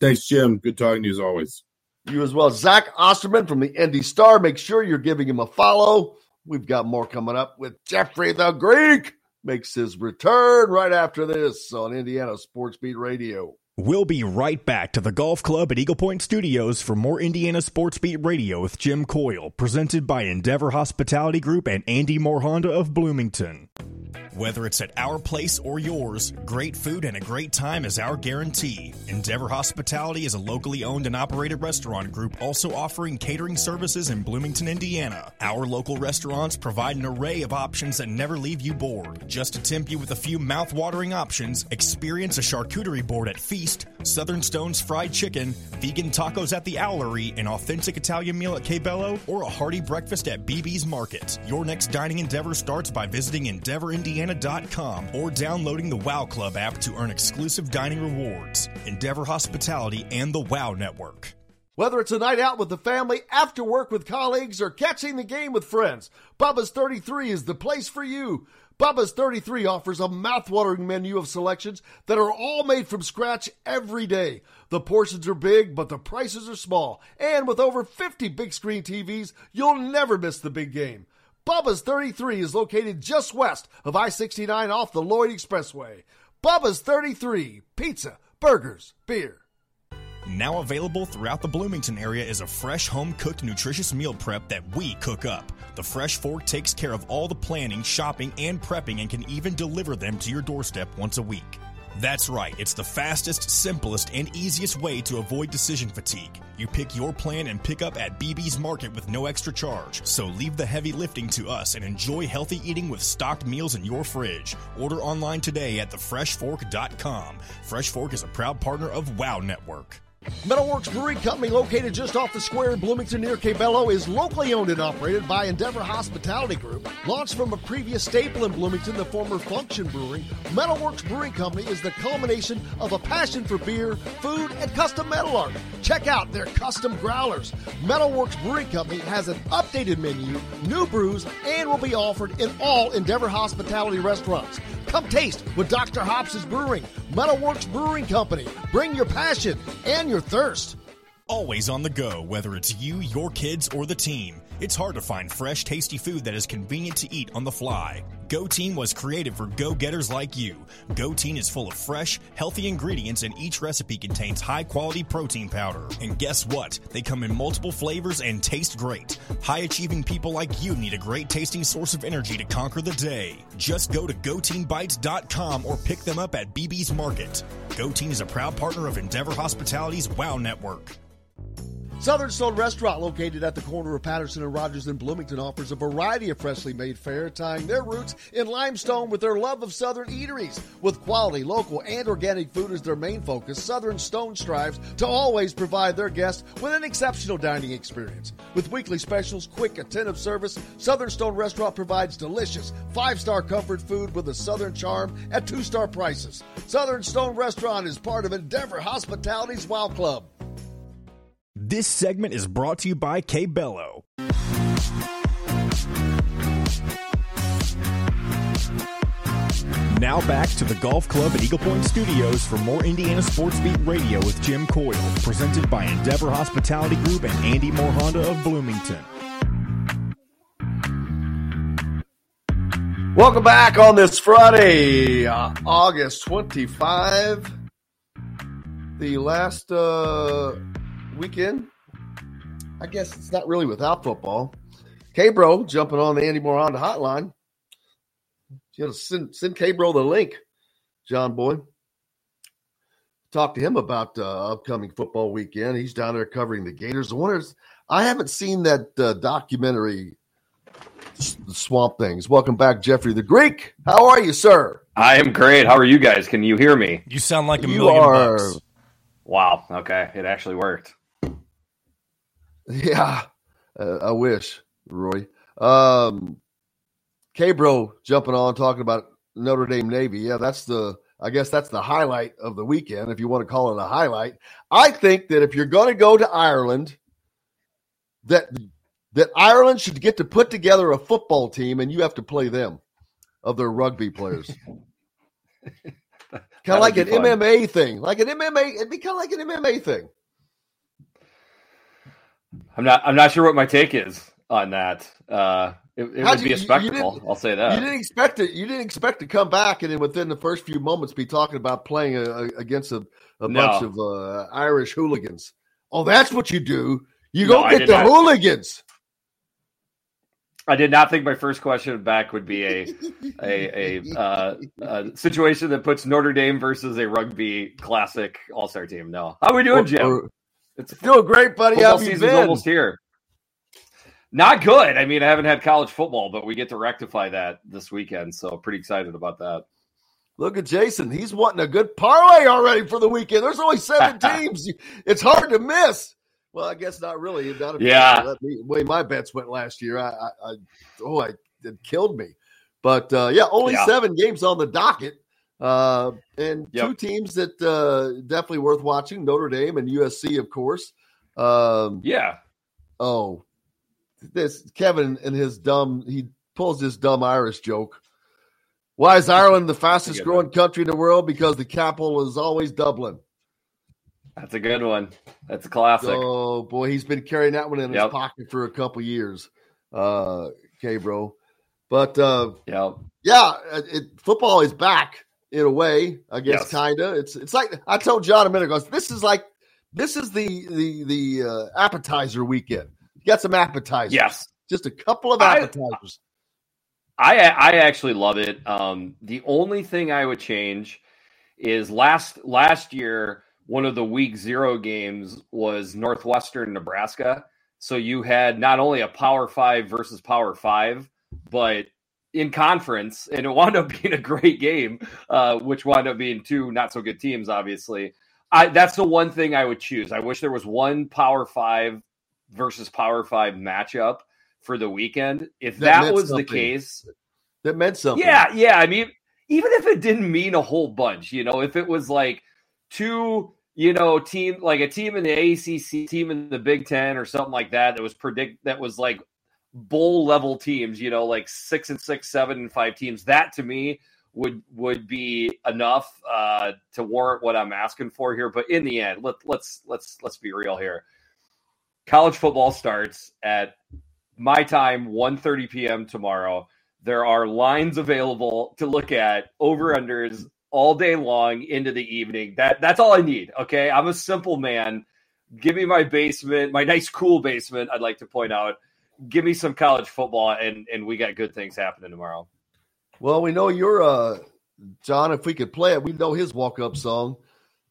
Speaker 12: Thanks, Jim. Good talking to you as always.
Speaker 13: You as well. Zach Osterman from the Indy Star. Make sure you're giving him a follow. We've got more coming up with Jeffrey the Greek. Makes his return right after this on Indiana Sports Beat Radio.
Speaker 1: We'll be right back to the golf club at Eagle Point Studios for more Indiana Sports Beat Radio with Jim Coyle, presented by Endeavor Hospitality Group and Andy Moore Honda of Bloomington. Whether it's at our place or yours, great food and a great time is our guarantee. Endeavor Hospitality is a locally owned and operated restaurant group also offering catering services in Bloomington, Indiana. Our local restaurants provide an array of options that never leave you bored. Just to tempt you with a few mouth-watering options, experience a charcuterie board at Feast, Southern Stones fried chicken, vegan tacos at the Owlery, an authentic Italian meal at Cabello, or a hearty breakfast at BB's Market. Your next dining endeavor starts by visiting Endeavor EndeavorIndiana.com or downloading the WOW Club app to earn exclusive dining rewards. Endeavor Hospitality and the WOW Network.
Speaker 7: Whether it's a night out with the family, after work with colleagues, or catching the game with friends, Bubba's 33 is the place for you. Bubba's 33 offers a mouthwatering menu of selections that are all made from scratch every day. The portions are big, but the prices are small. And with over 50 big screen TVs, you'll never miss the big game. Bubba's 33 is located just west of I 69 off the Lloyd Expressway. Bubba's 33 Pizza, Burgers, Beer.
Speaker 1: Now available throughout the Bloomington area is a fresh home cooked nutritious meal prep that we cook up. The Fresh Fork takes care of all the planning, shopping, and prepping and can even deliver them to your doorstep once a week. That's right, it's the fastest, simplest, and easiest way to avoid decision fatigue. You pick your plan and pick up at BB's Market with no extra charge. So leave the heavy lifting to us and enjoy healthy eating with stocked meals in your fridge. Order online today at thefreshfork.com. Fresh Fork is a proud partner of WOW Network.
Speaker 7: Metalworks Brewing Company, located just off the square in Bloomington near Cabello, is locally owned and operated by Endeavor Hospitality Group. Launched from a previous staple in Bloomington, the former Function Brewing, Metalworks Brewing Company is the culmination of a passion for beer, food, and custom metal art. Check out their custom growlers. Metalworks Brewing Company has an updated menu, new brews, and will be offered in all Endeavor Hospitality restaurants. Come taste with Dr. Hops brewing. Metalworks Brewing Company. Bring your passion and your thirst.
Speaker 1: Always on the go, whether it's you, your kids, or the team. It's hard to find fresh, tasty food that is convenient to eat on the fly. Go Team was created for go getters like you. Go Team is full of fresh, healthy ingredients, and each recipe contains high quality protein powder. And guess what? They come in multiple flavors and taste great. High achieving people like you need a great tasting source of energy to conquer the day. Just go to GoTeamBites.com or pick them up at BB's Market. Go Team is a proud partner of Endeavor Hospitality's WOW Network.
Speaker 7: Southern Stone Restaurant, located at the corner of Patterson and Rogers in Bloomington, offers a variety of freshly made fare, tying their roots in limestone with their love of Southern eateries. With quality, local, and organic food as their main focus, Southern Stone strives to always provide their guests with an exceptional dining experience. With weekly specials, quick, attentive service, Southern Stone Restaurant provides delicious, five star comfort food with a Southern charm at two star prices. Southern Stone Restaurant is part of Endeavor Hospitality's Wow Club.
Speaker 1: This segment is brought to you by Cabello. Now back to the golf club at Eagle Point Studios for more Indiana Sports Beat Radio with Jim Coyle, presented by Endeavor Hospitality Group and Andy Moore Honda of Bloomington.
Speaker 13: Welcome back on this Friday, uh, August 25. The last uh, weekend. I guess it's not really without football. K Bro jumping on the Andy Moore Honda hotline. You got to send, send K Bro the link, John Boy. Talk to him about uh, upcoming football weekend. He's down there covering the Gators. The Wonders, I haven't seen that uh, documentary
Speaker 7: Swamp Things. Welcome back, Jeffrey the Greek. How are you, sir?
Speaker 14: I am great. How are you guys? Can you hear me?
Speaker 8: You sound like a
Speaker 7: You
Speaker 8: million
Speaker 7: are-
Speaker 8: bucks.
Speaker 14: Wow. Okay. It actually worked. *laughs*
Speaker 7: Yeah, uh, I wish, Roy. Um, Cabro jumping on talking about Notre Dame Navy. Yeah, that's the. I guess that's the highlight of the weekend, if you want to call it a highlight. I think that if you're going to go to Ireland, that that Ireland should get to put together a football team, and you have to play them of their rugby players. *laughs* kind of like an
Speaker 14: fun.
Speaker 7: MMA thing, like an MMA. It'd be kind of like an MMA thing.
Speaker 14: I'm not. I'm not sure what my take is on that. Uh, it it would be
Speaker 7: you-
Speaker 14: a spectacle. I'll say that.
Speaker 7: You didn't expect it. You didn't expect to come back and then within the first few moments be talking about playing a, a- against a, a
Speaker 14: No.
Speaker 7: bunch of uh, Irish hooligans. Oh, that's what you do. You
Speaker 14: No,
Speaker 7: go get the
Speaker 14: not.
Speaker 7: hooligans.
Speaker 14: I did not think my first question back would be a a, a, *laughs* uh, a situation that puts Notre Dame versus a rugby classic All Star team. No, how are we doing,
Speaker 7: Or-
Speaker 14: Jim?
Speaker 7: or-
Speaker 14: it's
Speaker 7: Doing great, buddy. How
Speaker 14: football season's
Speaker 7: been?
Speaker 14: almost here. Not good. I mean, I haven't had college football, but we get to rectify that this weekend. So pretty excited about that.
Speaker 7: Look at Jason. He's wanting a good parlay already for the weekend. There's only seven *laughs* teams. It's hard to miss. Well, I guess not really. Not
Speaker 14: Yeah.
Speaker 7: me- the way my bets went last year, I, I, I oh, I, it killed me. But uh, yeah, only
Speaker 14: Yeah.
Speaker 7: seven games on the docket, uh, and
Speaker 14: Yep.
Speaker 7: two teams that uh, definitely worth watching: Notre Dame and USC, of course. Um,
Speaker 14: Yeah.
Speaker 7: oh, this Kevin and his dumb. He pulls this dumb Irish joke. Why is Ireland the *laughs* fastest growing country in the world? Because the capital is always Dublin.
Speaker 14: That's a good one. That's a classic.
Speaker 7: Oh boy, he's been carrying that one in his pocket for a couple years. Uh, okay, bro. But uh,
Speaker 14: yeah,
Speaker 7: yeah, it- football is back in a way. I guess
Speaker 14: Yes.
Speaker 7: kinda. It's it's like I told John a minute ago. This is like this is the the the uh, appetizer weekend. You got some appetizers.
Speaker 14: Yes.
Speaker 7: just a couple of
Speaker 14: I-
Speaker 7: appetizers.
Speaker 14: I I actually love it. Um, the only thing I would change is last last year one of the week zero games was Northwestern Nebraska. So you had not only a Power Five versus Power Five, but in conference, and it wound up *laughs* being a great game, uh, which wound up being two not so good teams, obviously. I that's the one thing I would choose. I wish there was one Power Five versus Power Five matchup for the weekend. If
Speaker 7: That
Speaker 14: that, was
Speaker 7: something.
Speaker 14: the case,
Speaker 7: That meant something.
Speaker 14: yeah, yeah. I mean, even if it didn't mean a whole bunch, you know, if it was like two, you know, team like a team in the ACC, team in the Big Ten, or something like that, that was predict that was like bowl level teams, you know, like six and six, seven and five teams. That to me would would be enough uh, to warrant what I'm asking for here. But in the end, let let's let's let's be real here. College football starts at my time 1:30 p.m. tomorrow. There are lines available to look at over unders all day long into the evening. That that's all I need. Okay, I'm a simple man. Give me my basement, my nice cool basement. I'd like to point out. Give me some college football, and and we got good things happening tomorrow.
Speaker 7: Well, we know you're uh John. If we could play it, we know his walk up song,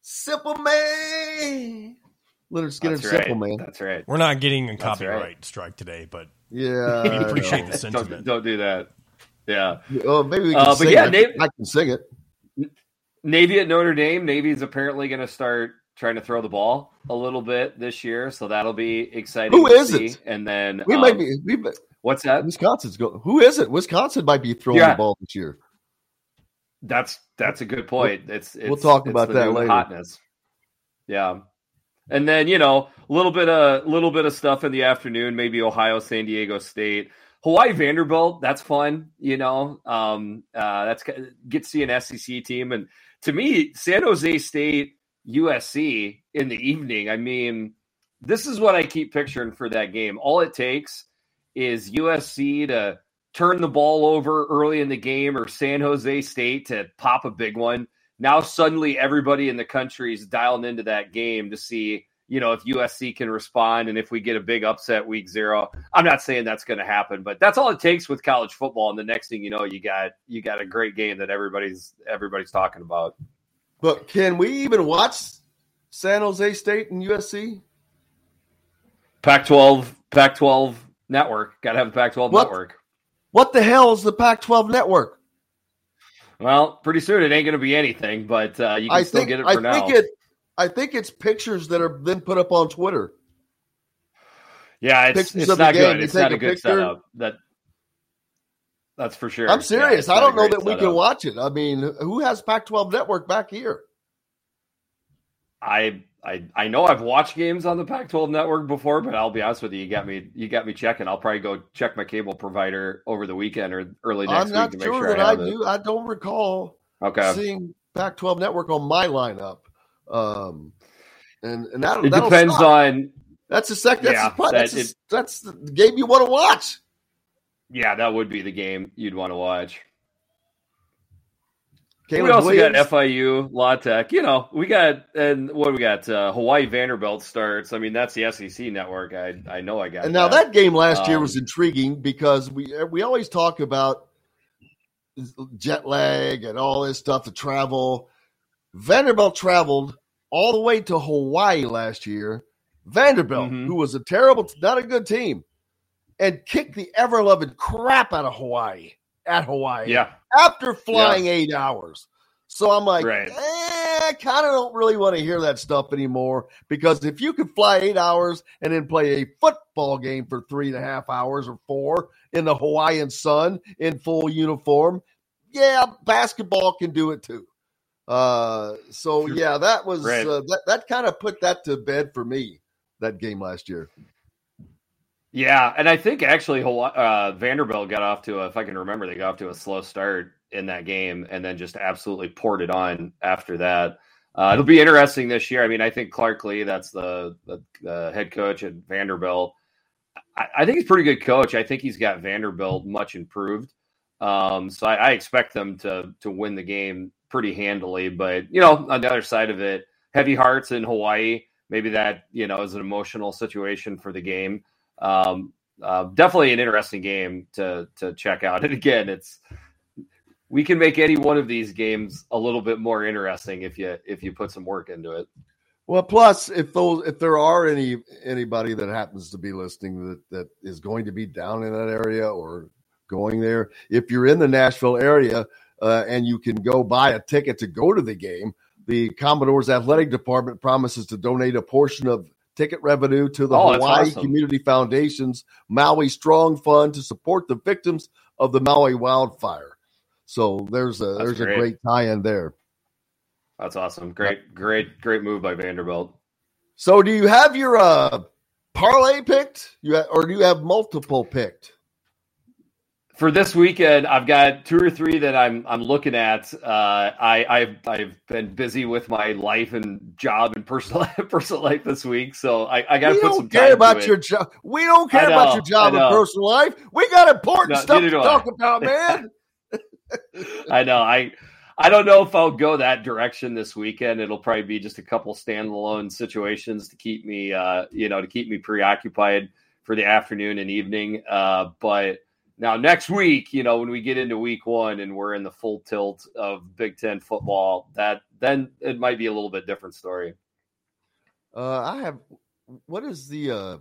Speaker 7: "Simple Man." Lynyrd Skynyrd,
Speaker 14: That's
Speaker 7: "Simple. Man."
Speaker 14: That's right.
Speaker 8: We're not getting a copyright
Speaker 14: right.
Speaker 8: strike today, but
Speaker 7: Yeah,
Speaker 8: we
Speaker 7: I
Speaker 8: appreciate
Speaker 7: know.
Speaker 8: the sentiment.
Speaker 14: Don't, don't do that. Yeah.
Speaker 7: Oh, maybe we can
Speaker 14: Uh, but yeah,
Speaker 7: it.
Speaker 14: Nate-
Speaker 7: I can sing it.
Speaker 14: Navy at Notre Dame. Navy's apparently going to start trying to throw the ball a little bit this year, so that'll be exciting.
Speaker 7: Who
Speaker 14: to
Speaker 7: is
Speaker 14: see.
Speaker 7: it?
Speaker 14: And then
Speaker 7: We
Speaker 14: um,
Speaker 7: might be. We,
Speaker 14: What's that?
Speaker 7: Wisconsin's go. Who is it? Wisconsin might be throwing
Speaker 14: Yeah.
Speaker 7: the ball this year.
Speaker 14: That's that's a good point. It's, it's
Speaker 7: we'll talk
Speaker 14: it's
Speaker 7: about that later.
Speaker 14: Hotness. Yeah, and then you know a little bit of little bit of stuff in the afternoon. Maybe Ohio, San Diego State, Hawaii, Vanderbilt. That's fun. You know, um, uh, that's get to see an SEC team, and to me, San Jose State, USC in the evening. I mean, this is what I keep picturing for that game. All it takes is USC to turn the ball over early in the game or San Jose State to pop a big one. Now suddenly everybody in the country is dialing into that game to see, you know, if USC can respond and if we get a big upset week 0. I'm not saying that's going to happen, but that's all it takes with college football and the next thing you know you got you got a great game that everybody's everybody's talking about.
Speaker 7: But can we even watch San Jose State and USC?
Speaker 14: Pac-12 Pac-12 network. Got to have the Pac-12
Speaker 7: What?
Speaker 14: network.
Speaker 7: What the hell is the Pac-12 network?
Speaker 14: Well, pretty soon it ain't going to be anything, but uh, you can
Speaker 7: I
Speaker 14: still
Speaker 7: think
Speaker 14: get it
Speaker 7: I
Speaker 14: for now.
Speaker 7: think it I think it's pictures that are then put up on Twitter.
Speaker 14: yeah, it's,
Speaker 7: pictures
Speaker 14: it's not good. It's not
Speaker 7: a
Speaker 14: a good
Speaker 7: picture.
Speaker 14: setup. That that's for sure.
Speaker 7: I'm serious.
Speaker 14: it's
Speaker 7: I don't know that we can watch it. I mean, who has Pac-12 network back here?
Speaker 14: I I I know I've watched games on the Pac-12 network before, but I'll be honest with you, you got me you got me checking. I'll probably go check my cable provider over the weekend or early next
Speaker 7: I'm not
Speaker 14: week to make
Speaker 7: sure
Speaker 14: sure
Speaker 7: that
Speaker 14: I
Speaker 7: I,
Speaker 14: it.
Speaker 7: do. I don't recall
Speaker 14: Okay.
Speaker 7: seeing Pac-12 network on my lineup. Um, and and that
Speaker 14: It depends
Speaker 7: suck.
Speaker 14: on
Speaker 7: That's the second. That's,
Speaker 14: Yeah,
Speaker 7: the, that's,
Speaker 14: that-
Speaker 7: that's the game you want to watch.
Speaker 14: Yeah, that would be the game you'd want to watch. we also
Speaker 7: Williams.
Speaker 14: got FIU, La Tech. You know, we got and what we got? Uh, Hawaii Vanderbilt starts. I mean, that's the SEC network. I I know I got.
Speaker 7: And now that game last year
Speaker 14: Um,
Speaker 7: was intriguing because we we always talk about jet lag and all this stuff to travel. Vanderbilt traveled all the way to Hawaii last year. Vanderbilt,
Speaker 14: Mhm.
Speaker 7: who was a terrible, not a good team, and kicked the ever loving crap out of Hawaii at Hawaii
Speaker 14: Yeah,
Speaker 7: after flying eight hours. So I'm like,
Speaker 14: Right.
Speaker 7: eh, I kind of don't really want to hear that stuff anymore because if you could fly eight hours and then play a football game for three and a half hours or four in the Hawaiian sun in full uniform, yeah, basketball can do it too. Uh, so yeah, that was
Speaker 14: Right.
Speaker 7: uh, that that kind of put that to bed for me that game last year.
Speaker 14: Yeah, and I think actually uh, Vanderbilt got off to a, if I can remember, they got off to a slow start in that game, and then just absolutely poured it on after that. Uh, it'll be interesting this year. I mean, I think Clark Lea, that's the, the, the head coach at Vanderbilt. I, I think he's a pretty good coach. I think he's got Vanderbilt much improved. Um, so I, I expect them to to win the game pretty handily. But you know, on the other side of it, heavy hearts in Hawaii. Maybe that you know is an emotional situation for the game. Um, uh, definitely an interesting game to to check out. *laughs* And again, it's we can make any one of these games a little bit more interesting if you if you put some work into it.
Speaker 7: Well, plus if those if there are any anybody that happens to be listening that that is going to be down in that area or going there, if you're in the Nashville area uh, and you can go buy a ticket to go to the game, the Commodores athletic department promises to donate a portion of ticket revenue to the
Speaker 14: Oh,
Speaker 7: Hawaii
Speaker 14: awesome.
Speaker 7: Community Foundation's Maui Strong Fund to support the victims of the Maui wildfire. So there's a
Speaker 14: That's
Speaker 7: there's
Speaker 14: great.
Speaker 7: a great tie-in there.
Speaker 14: That's awesome. Great, great, great move by Vanderbilt.
Speaker 7: So, do you have your uh, parlay picked? You ha- or do you have multiple picked?
Speaker 14: For this weekend, I've got two or three that I'm I'm looking at. Uh, I I've I've been busy with my life and job and personal *laughs* personal life this week, so I, I got to
Speaker 7: We
Speaker 14: put
Speaker 7: don't
Speaker 14: some
Speaker 7: care about your job. We don't care about your job and personal life. We got important
Speaker 14: No,
Speaker 7: stuff to talk
Speaker 14: I.
Speaker 7: about, man. *laughs* *laughs*
Speaker 14: I know. I I don't know if I'll go that direction this weekend. It'll probably be just a couple standalone situations to keep me, uh, you know, to keep me preoccupied for the afternoon and evening. Uh, but now next week, you know, when we get into week one and we're in the full tilt of Big Ten football, that then it might be a little bit different story.
Speaker 7: Uh, I have. What is the? Uh,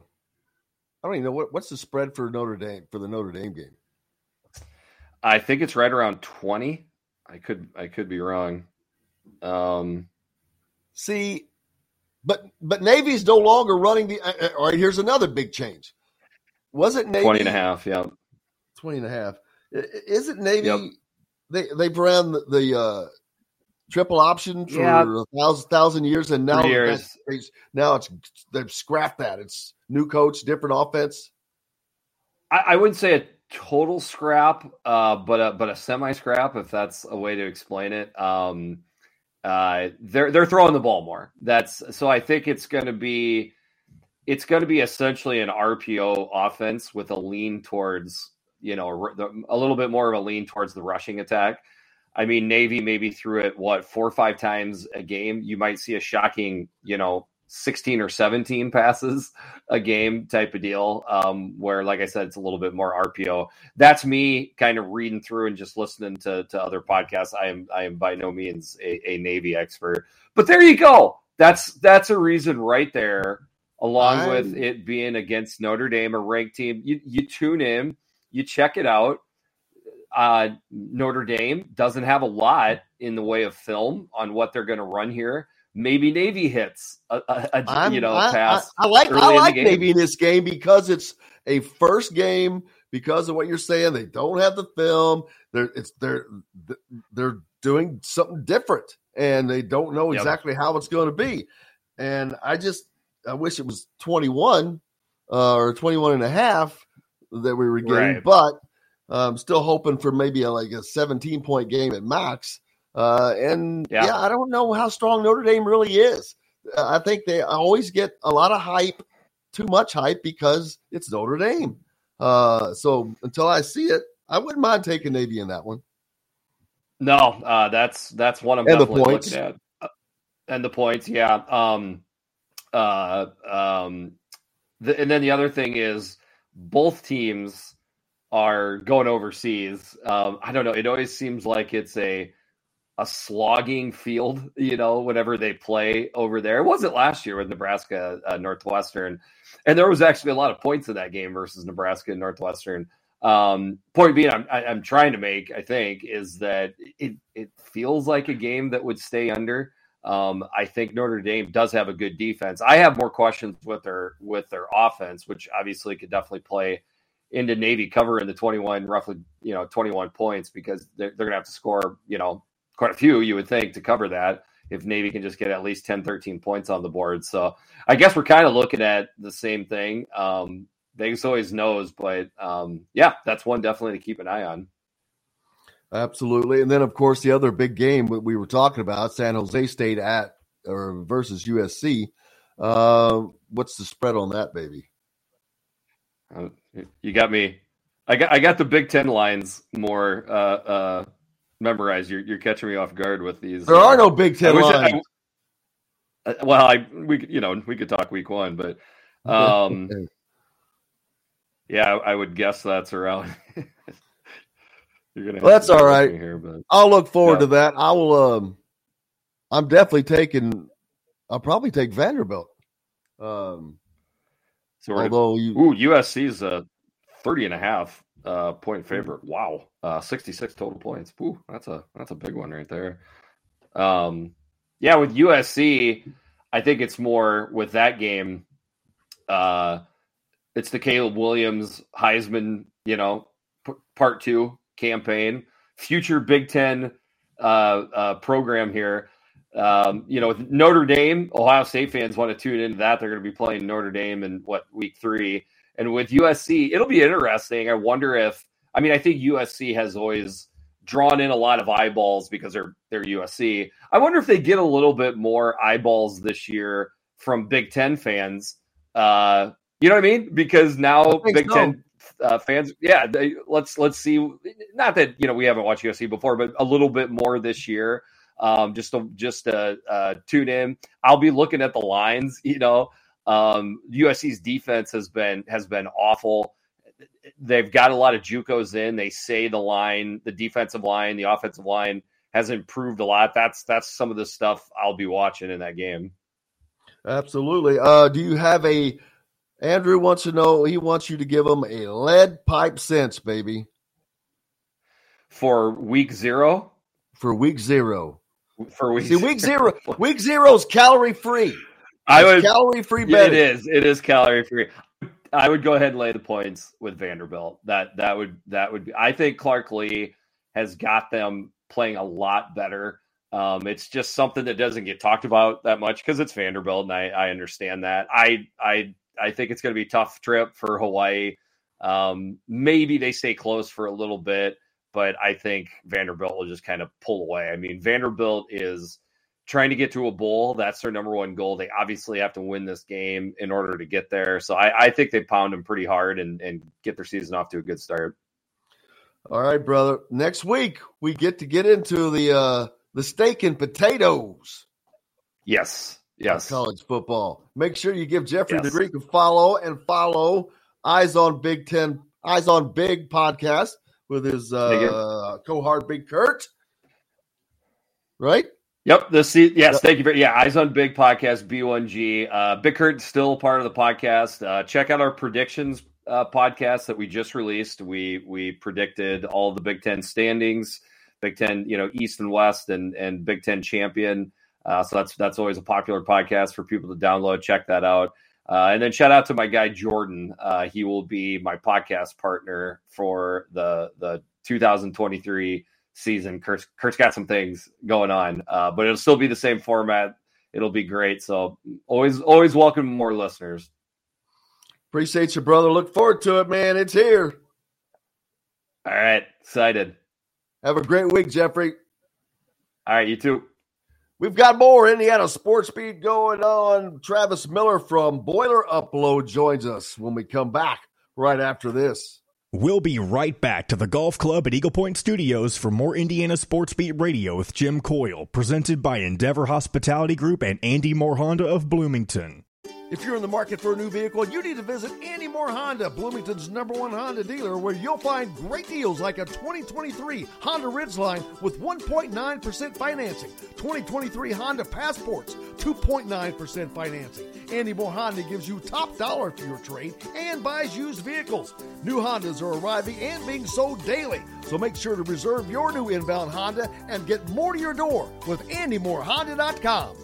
Speaker 7: I don't even know what what's the spread for Notre Dame for the Notre Dame game.
Speaker 14: I think it's right around twenty. I could I could be wrong. Um,
Speaker 7: See, but but Navy's no longer running the. Uh, uh, all right, here's another big change. Was it Navy
Speaker 14: 20 and a half. Yeah.
Speaker 7: 20 and a half. I- I- Is it Navy?
Speaker 14: Yep.
Speaker 7: They they've ran the, the uh, triple option for
Speaker 14: Yeah.
Speaker 7: a thousand thousand years, and now
Speaker 14: years.
Speaker 7: it's- now it's they've scrapped that. It's new coach, different offense.
Speaker 14: I, I wouldn't say a total scrap, uh, but a, but a semi scrap, if that's a way to explain it. Um, uh, they're they're throwing the ball more. That's so. I think it's going to be it's going to be essentially an RPO offense with a lean towards you know a little bit more of a lean towards the rushing attack. I mean, Navy maybe threw it what four or five times a game. You might see a shocking, you know, sixteen or seventeen passes a game type of deal. Um, where, like I said, it's a little bit more RPO. That's me kind of reading through and just listening to to other podcasts. I am I am by no means a, a Navy expert, but there you go. That's that's a reason right there along
Speaker 7: I'm-
Speaker 14: with it being against Notre Dame, a ranked team. You you tune in, you check it out. Uh, Notre Dame doesn't have a lot in the way of film on what they're going to run here. Maybe Navy hits a, a, a you know
Speaker 7: I,
Speaker 14: pass.
Speaker 7: I, I like I like. Navy in this game because it's a first game. Because of what you're saying, they don't have the film. They're it's they're they're doing something different, and they don't know
Speaker 14: Yep.
Speaker 7: exactly how it's going to be. And I just I wish it was 21 uh, or 21 and a half that we were getting,
Speaker 14: Right.
Speaker 7: but I'm still hoping for maybe a, like a 17 point game at max. Uh, and
Speaker 14: Yeah.
Speaker 7: yeah, I don't know how strong Notre Dame really is. Uh, I think they always get a lot of hype, too much hype because it's Notre Dame. Uh, so until I see it, I wouldn't mind taking Navy in that one.
Speaker 14: No, uh, that's that's one I'm
Speaker 7: And the
Speaker 14: definitely
Speaker 7: points.
Speaker 14: looking at. Uh, And the points, yeah. Um, uh, um, the, and then the other thing is both teams are going overseas. Um, I don't know. It always seems like it's a a slogging field, *laughs* you know, whenever they play over there. It wasn't last year with Nebraska uh, Northwestern, and there was actually a lot of points in that game versus Nebraska and Northwestern. Um, point being, I'm, I- I'm trying to make, I think, is that it it feels like a game that would stay under. Um, I think Notre Dame does have a good defense. I have more questions with their with their offense, which obviously could definitely play into Navy cover in the 21, roughly, you know, 21 points because they're, they're going to have to score, you know, quite a few, you would think, to cover that if Navy can just get at least 10, 13 points on the board. So I guess we're kind of looking at the same thing. Um, Vegas always knows, but um, yeah, that's one definitely to keep an eye on.
Speaker 7: Absolutely. And then, of course, the other big game that we were talking about, San Jose State at or versus USC. Uh, what's the spread on that, baby?
Speaker 14: Uh, you got me. I got I got the Big Ten lines more uh, uh, memorized. You're you're catching me off guard with these.
Speaker 7: There are no Big Ten
Speaker 14: wish I-
Speaker 7: lines.
Speaker 14: I- uh, well, I we you know we could talk week one, but *laughs* um, yeah, I, I would guess that's around. You're gonna.
Speaker 7: Well, that's all right.
Speaker 14: here, but
Speaker 7: I'll look forward to that. I will. Um, I'm definitely taking. I'll probably take Vanderbilt. Um,
Speaker 14: so
Speaker 7: although you,
Speaker 14: Ooh, USC's a 30 and a half uh, point favorite. Wow. Uh, 66 total points. Ooh, that's a that's a big one right there. Um, yeah, with USC, I think it's more with that game. Uh, it's the Caleb Williams Heisman, you know, p- part two campaign, future Big Ten uh, uh, program here. Um, you know, with Notre Dame, Ohio State fans want to tune into that. They're going to be playing Notre Dame in what week three, and with USC, it'll be interesting. I wonder if, I mean, I think USC has always drawn in a lot of eyeballs because they're they're USC. I wonder if they get a little bit more eyeballs this year from Big Ten fans. Uh, you know what I mean? Because now Big
Speaker 7: so.
Speaker 14: Ten uh, fans, yeah, they, let's let's see. Not that you know we haven't watched USC before, but a little bit more this year. Um, just to just to uh, tune in. I'll be looking at the lines. You know, um, USC's defense has been has been awful. They've got a lot of JUCOs in. They say the line, the defensive line, the offensive line has improved a lot. That's that's some of the stuff I'll be watching in that game.
Speaker 7: absolutely. Uh, do you have a? Andrew wants to know. He wants you to give him a lead pipe sense, baby,
Speaker 14: For week zero,
Speaker 7: for week zero.
Speaker 14: for week
Speaker 7: See, week zero. *laughs* Week zero is calorie free.
Speaker 14: I would
Speaker 7: calorie free
Speaker 14: Yeah, it is. It is calorie free. I would go ahead and lay the points with Vanderbilt. That that would that would be. I think Clark Lea has got them playing a lot better. Um, it's just something that doesn't get talked about that much because it's Vanderbilt, and I, I understand that. I I I think it's going to be a tough trip for Hawaii. Um, maybe they stay close for a little bit, but I think Vanderbilt will just kind of pull away. I mean, Vanderbilt is trying to get to a bowl. That's their number one goal. They obviously have to win this game in order to get there. So I, I think they pound them pretty hard and, and get their season off to a good start.
Speaker 7: All right, brother. Next week we get to get into the uh the steak and potatoes
Speaker 14: Yes. Yes.
Speaker 7: college football. Make sure you give Jeffrey the Greek a follow and follow Eyes on Big Ten, Eyes on Big podcast with his uh co-hard Big Kurt. Right?
Speaker 14: Yep. The se- yes, thank you very yeah. Eyes on Big podcast B1G. Uh, Big Kurt still part of the podcast. Uh, check out our predictions uh, podcast that we just released. We we predicted all the Big Ten standings, Big Ten, you know, East and West, and and Big Ten champion. Uh, so that's that's always a popular podcast for people to download. Check that out. Uh, and then shout out to my guy Jordan. Uh, he will be my podcast partner for the the 2023 season. Kurt's, Kurt's got some things going on, uh, but it'll still be the same format. It'll be great. So always always welcome more listeners.
Speaker 15: Appreciate you, brother. Look forward to it, man. It's here.
Speaker 14: All right, excited.
Speaker 15: Have a great week, Jeffrey.
Speaker 14: All right, you too.
Speaker 15: We've got more Indiana Sports Beat going on. Travis Miller from Boiler Upload joins us when we come back right after this.
Speaker 1: We'll be right back to the golf club at Eagle Point Studios for more Indiana Sports Beat Radio with Jim Coyle, presented by Endeavor Hospitality Group and Andy Moore Honda of Bloomington.
Speaker 7: If you're in the market for a new vehicle, you need to visit Andy Moore Honda, Bloomington's number one Honda dealer, where you'll find great deals like a 2023 Honda Ridgeline with 1.9% financing, 2023 Honda Passports, 2.9% financing. Andy Moore Honda gives you top dollar for your trade and buys used vehicles. New Hondas are arriving and being sold daily, so make sure to reserve your new inbound Honda and get more to your door with AndyMooreHonda.com.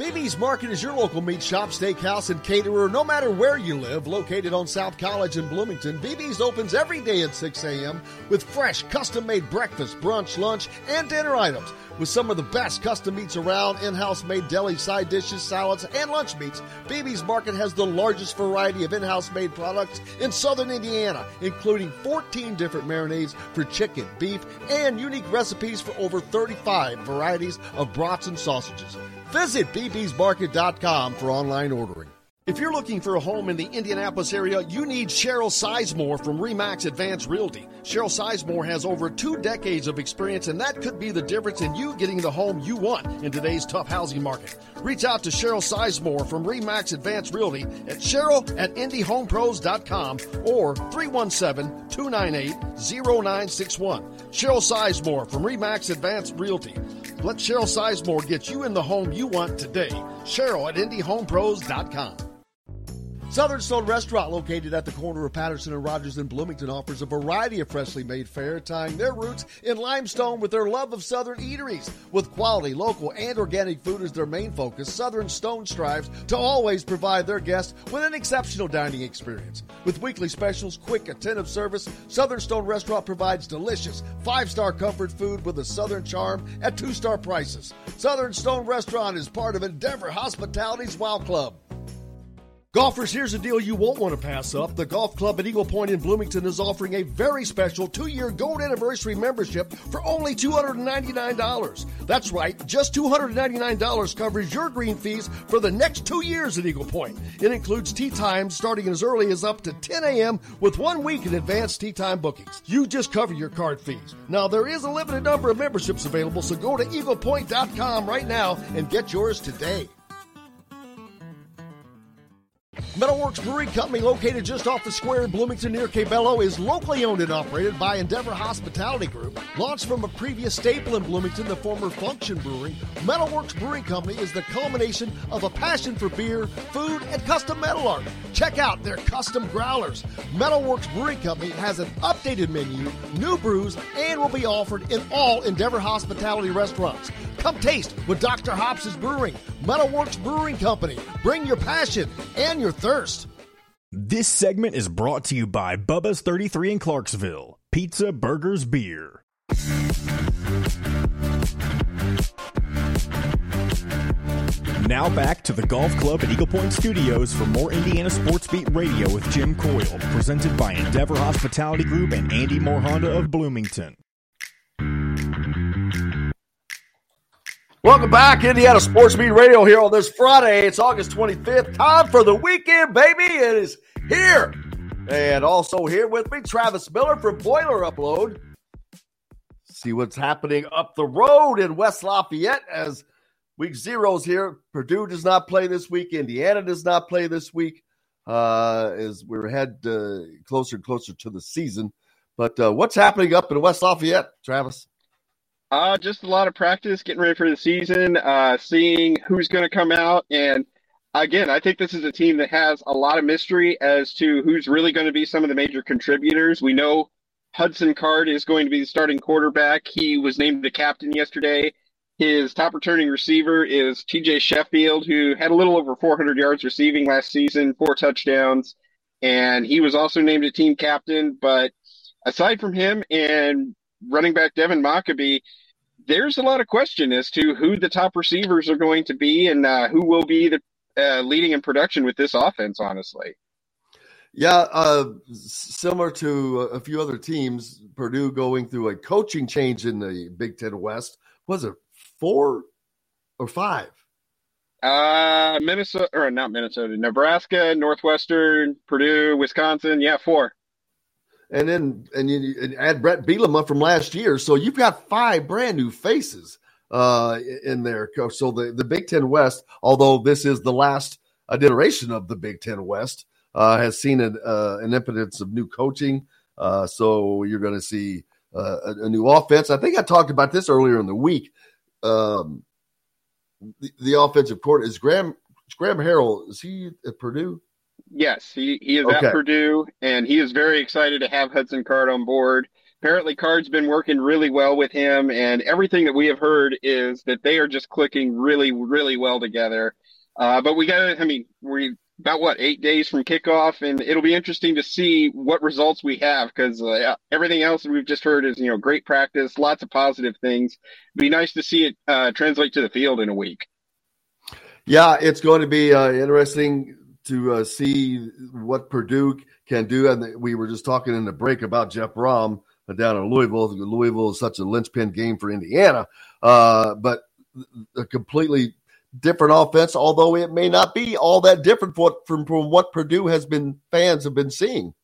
Speaker 7: BB's Market is your local meat shop, steakhouse, and caterer no matter where you live. Located on South College in Bloomington, BB's opens every day at 6 a.m. with fresh, custom made breakfast, brunch, lunch, and dinner items. With some of the best custom meats around, in house made deli side dishes, salads, and lunch meats, BB's Market has the largest variety of in house made products in southern Indiana, including 14 different marinades for chicken, beef, and unique recipes for over 35 varieties of brats and sausages. Visit bbsmarket.com for online ordering. If you're looking for a home in the Indianapolis area, you need Cheryl Sizemore from Remax Advanced Realty. Cheryl Sizemore has over two decades of experience, and that could be the difference in you getting the home you want in today's tough housing market. Reach out to Cheryl Sizemore from Remax Advanced Realty at cheryl at indyhomepros.com or 317 298 0961. Cheryl Sizemore from Remax Advanced Realty. Let Cheryl Sizemore get you in the home you want today. Cheryl at indyhomepros.com. Southern Stone Restaurant, located at the corner of Patterson and Rogers in Bloomington, offers a variety of freshly made fare, tying their roots in limestone with their love of Southern eateries. With quality, local, and organic food as their main focus, Southern Stone strives to always provide their guests with an exceptional dining experience. With weekly specials, quick, attentive service, Southern Stone Restaurant provides delicious, five star comfort food with a Southern charm at two star prices. Southern Stone Restaurant is part of Endeavor Hospitality's Wow Club. Golfers, here's a deal you won't want to pass up. The Golf Club at Eagle Point in Bloomington is offering a very special two year gold anniversary membership for only $299. That's right, just $299 covers your green fees for the next two years at Eagle Point. It includes tee times starting as early as up to 10 a.m. with one week in advance tee time bookings. You just cover your card fees. Now, there is a limited number of memberships available, so go to eaglepoint.com right now and get yours today. Metalworks Brewing Company, located just off the square in Bloomington near Cabello, is locally owned and operated by Endeavor Hospitality Group. Launched from a previous staple in Bloomington, the former Function Brewing, Metalworks Brewing Company is the culmination of a passion for beer, food, and custom metal art. Check out their custom growlers. Metalworks Brewing Company has an updated menu, new brews, and will be offered in all Endeavor Hospitality restaurants. Come taste what Dr. Hops is brewing. Metalworks Brewing Company. Bring your passion and your thirst.
Speaker 1: This segment is brought to you by Bubba's 33 in Clarksville. Pizza, burgers, beer. Now back to the Golf Club at Eagle Point Studios for more Indiana Sports Beat Radio with Jim Coyle, presented by Endeavor Hospitality Group and Andy Moore Honda of Bloomington.
Speaker 15: Welcome back, Indiana Sports Beat Radio here on this Friday. It's August 25th. Time for the weekend, baby. It is here. And also here with me, Travis Miller from Boiler Upload. See what's happening up the road in West Lafayette as week zero's here. Purdue does not play this week. Indiana does not play this week uh, as we're head uh, closer and closer to the season. But uh, what's happening up in West Lafayette, Travis?
Speaker 16: Uh, just a lot of practice, getting ready for the season, uh, seeing who's going to come out. And again, I think this is a team that has a lot of mystery as to who's really going to be some of the major contributors. We know Hudson Card is going to be the starting quarterback. He was named the captain yesterday. His top returning receiver is TJ Sheffield, who had a little over 400 yards receiving last season, four touchdowns. And he was also named a team captain. But aside from him and running back Devin Mockobee, there's a lot of question as to who the top receivers are going to be and uh, who will be the uh, leading in production with this offense. Honestly,
Speaker 7: yeah, uh, similar to a few other teams, Purdue going through a coaching change in the Big Ten West. Was it four or five?
Speaker 16: Uh, Minnesota or not Minnesota, Nebraska, Northwestern, Purdue, Wisconsin. Yeah, four
Speaker 7: and then and you and add Bret Bielema from last year, so you've got five brand new faces uh, in there. So the the Big Ten West, although this is the last iteration of the Big Ten West, uh, has seen an, uh, an impotence of new coaching. Uh, so you're going to see uh, a, a, new offense. I think I talked about this earlier in the week. Um, the, the offensive court is Graham Graham Harrell. Is he at Purdue?
Speaker 16: Yes, he, he is okay. at Purdue, and he is very excited to have Hudson Card on board. Apparently, Card's been working really well with him, and everything that we have heard is that they are just clicking really, really well together. Uh, but we got, I mean, we about what eight days from kickoff, and it'll be interesting to see what results we have because uh, everything else we've just heard is you know great practice, lots of positive things. It'd be nice to see it uh, translate to the field in a week.
Speaker 7: Yeah, it's going to be uh, interesting to uh, see what Purdue can do. And we were just talking in the break about Jeff Brohm down in Louisville. Louisville is such a linchpin game for Indiana, uh, but a completely different offense. Although it may not be all that different from from what Purdue has been fans have been seeing.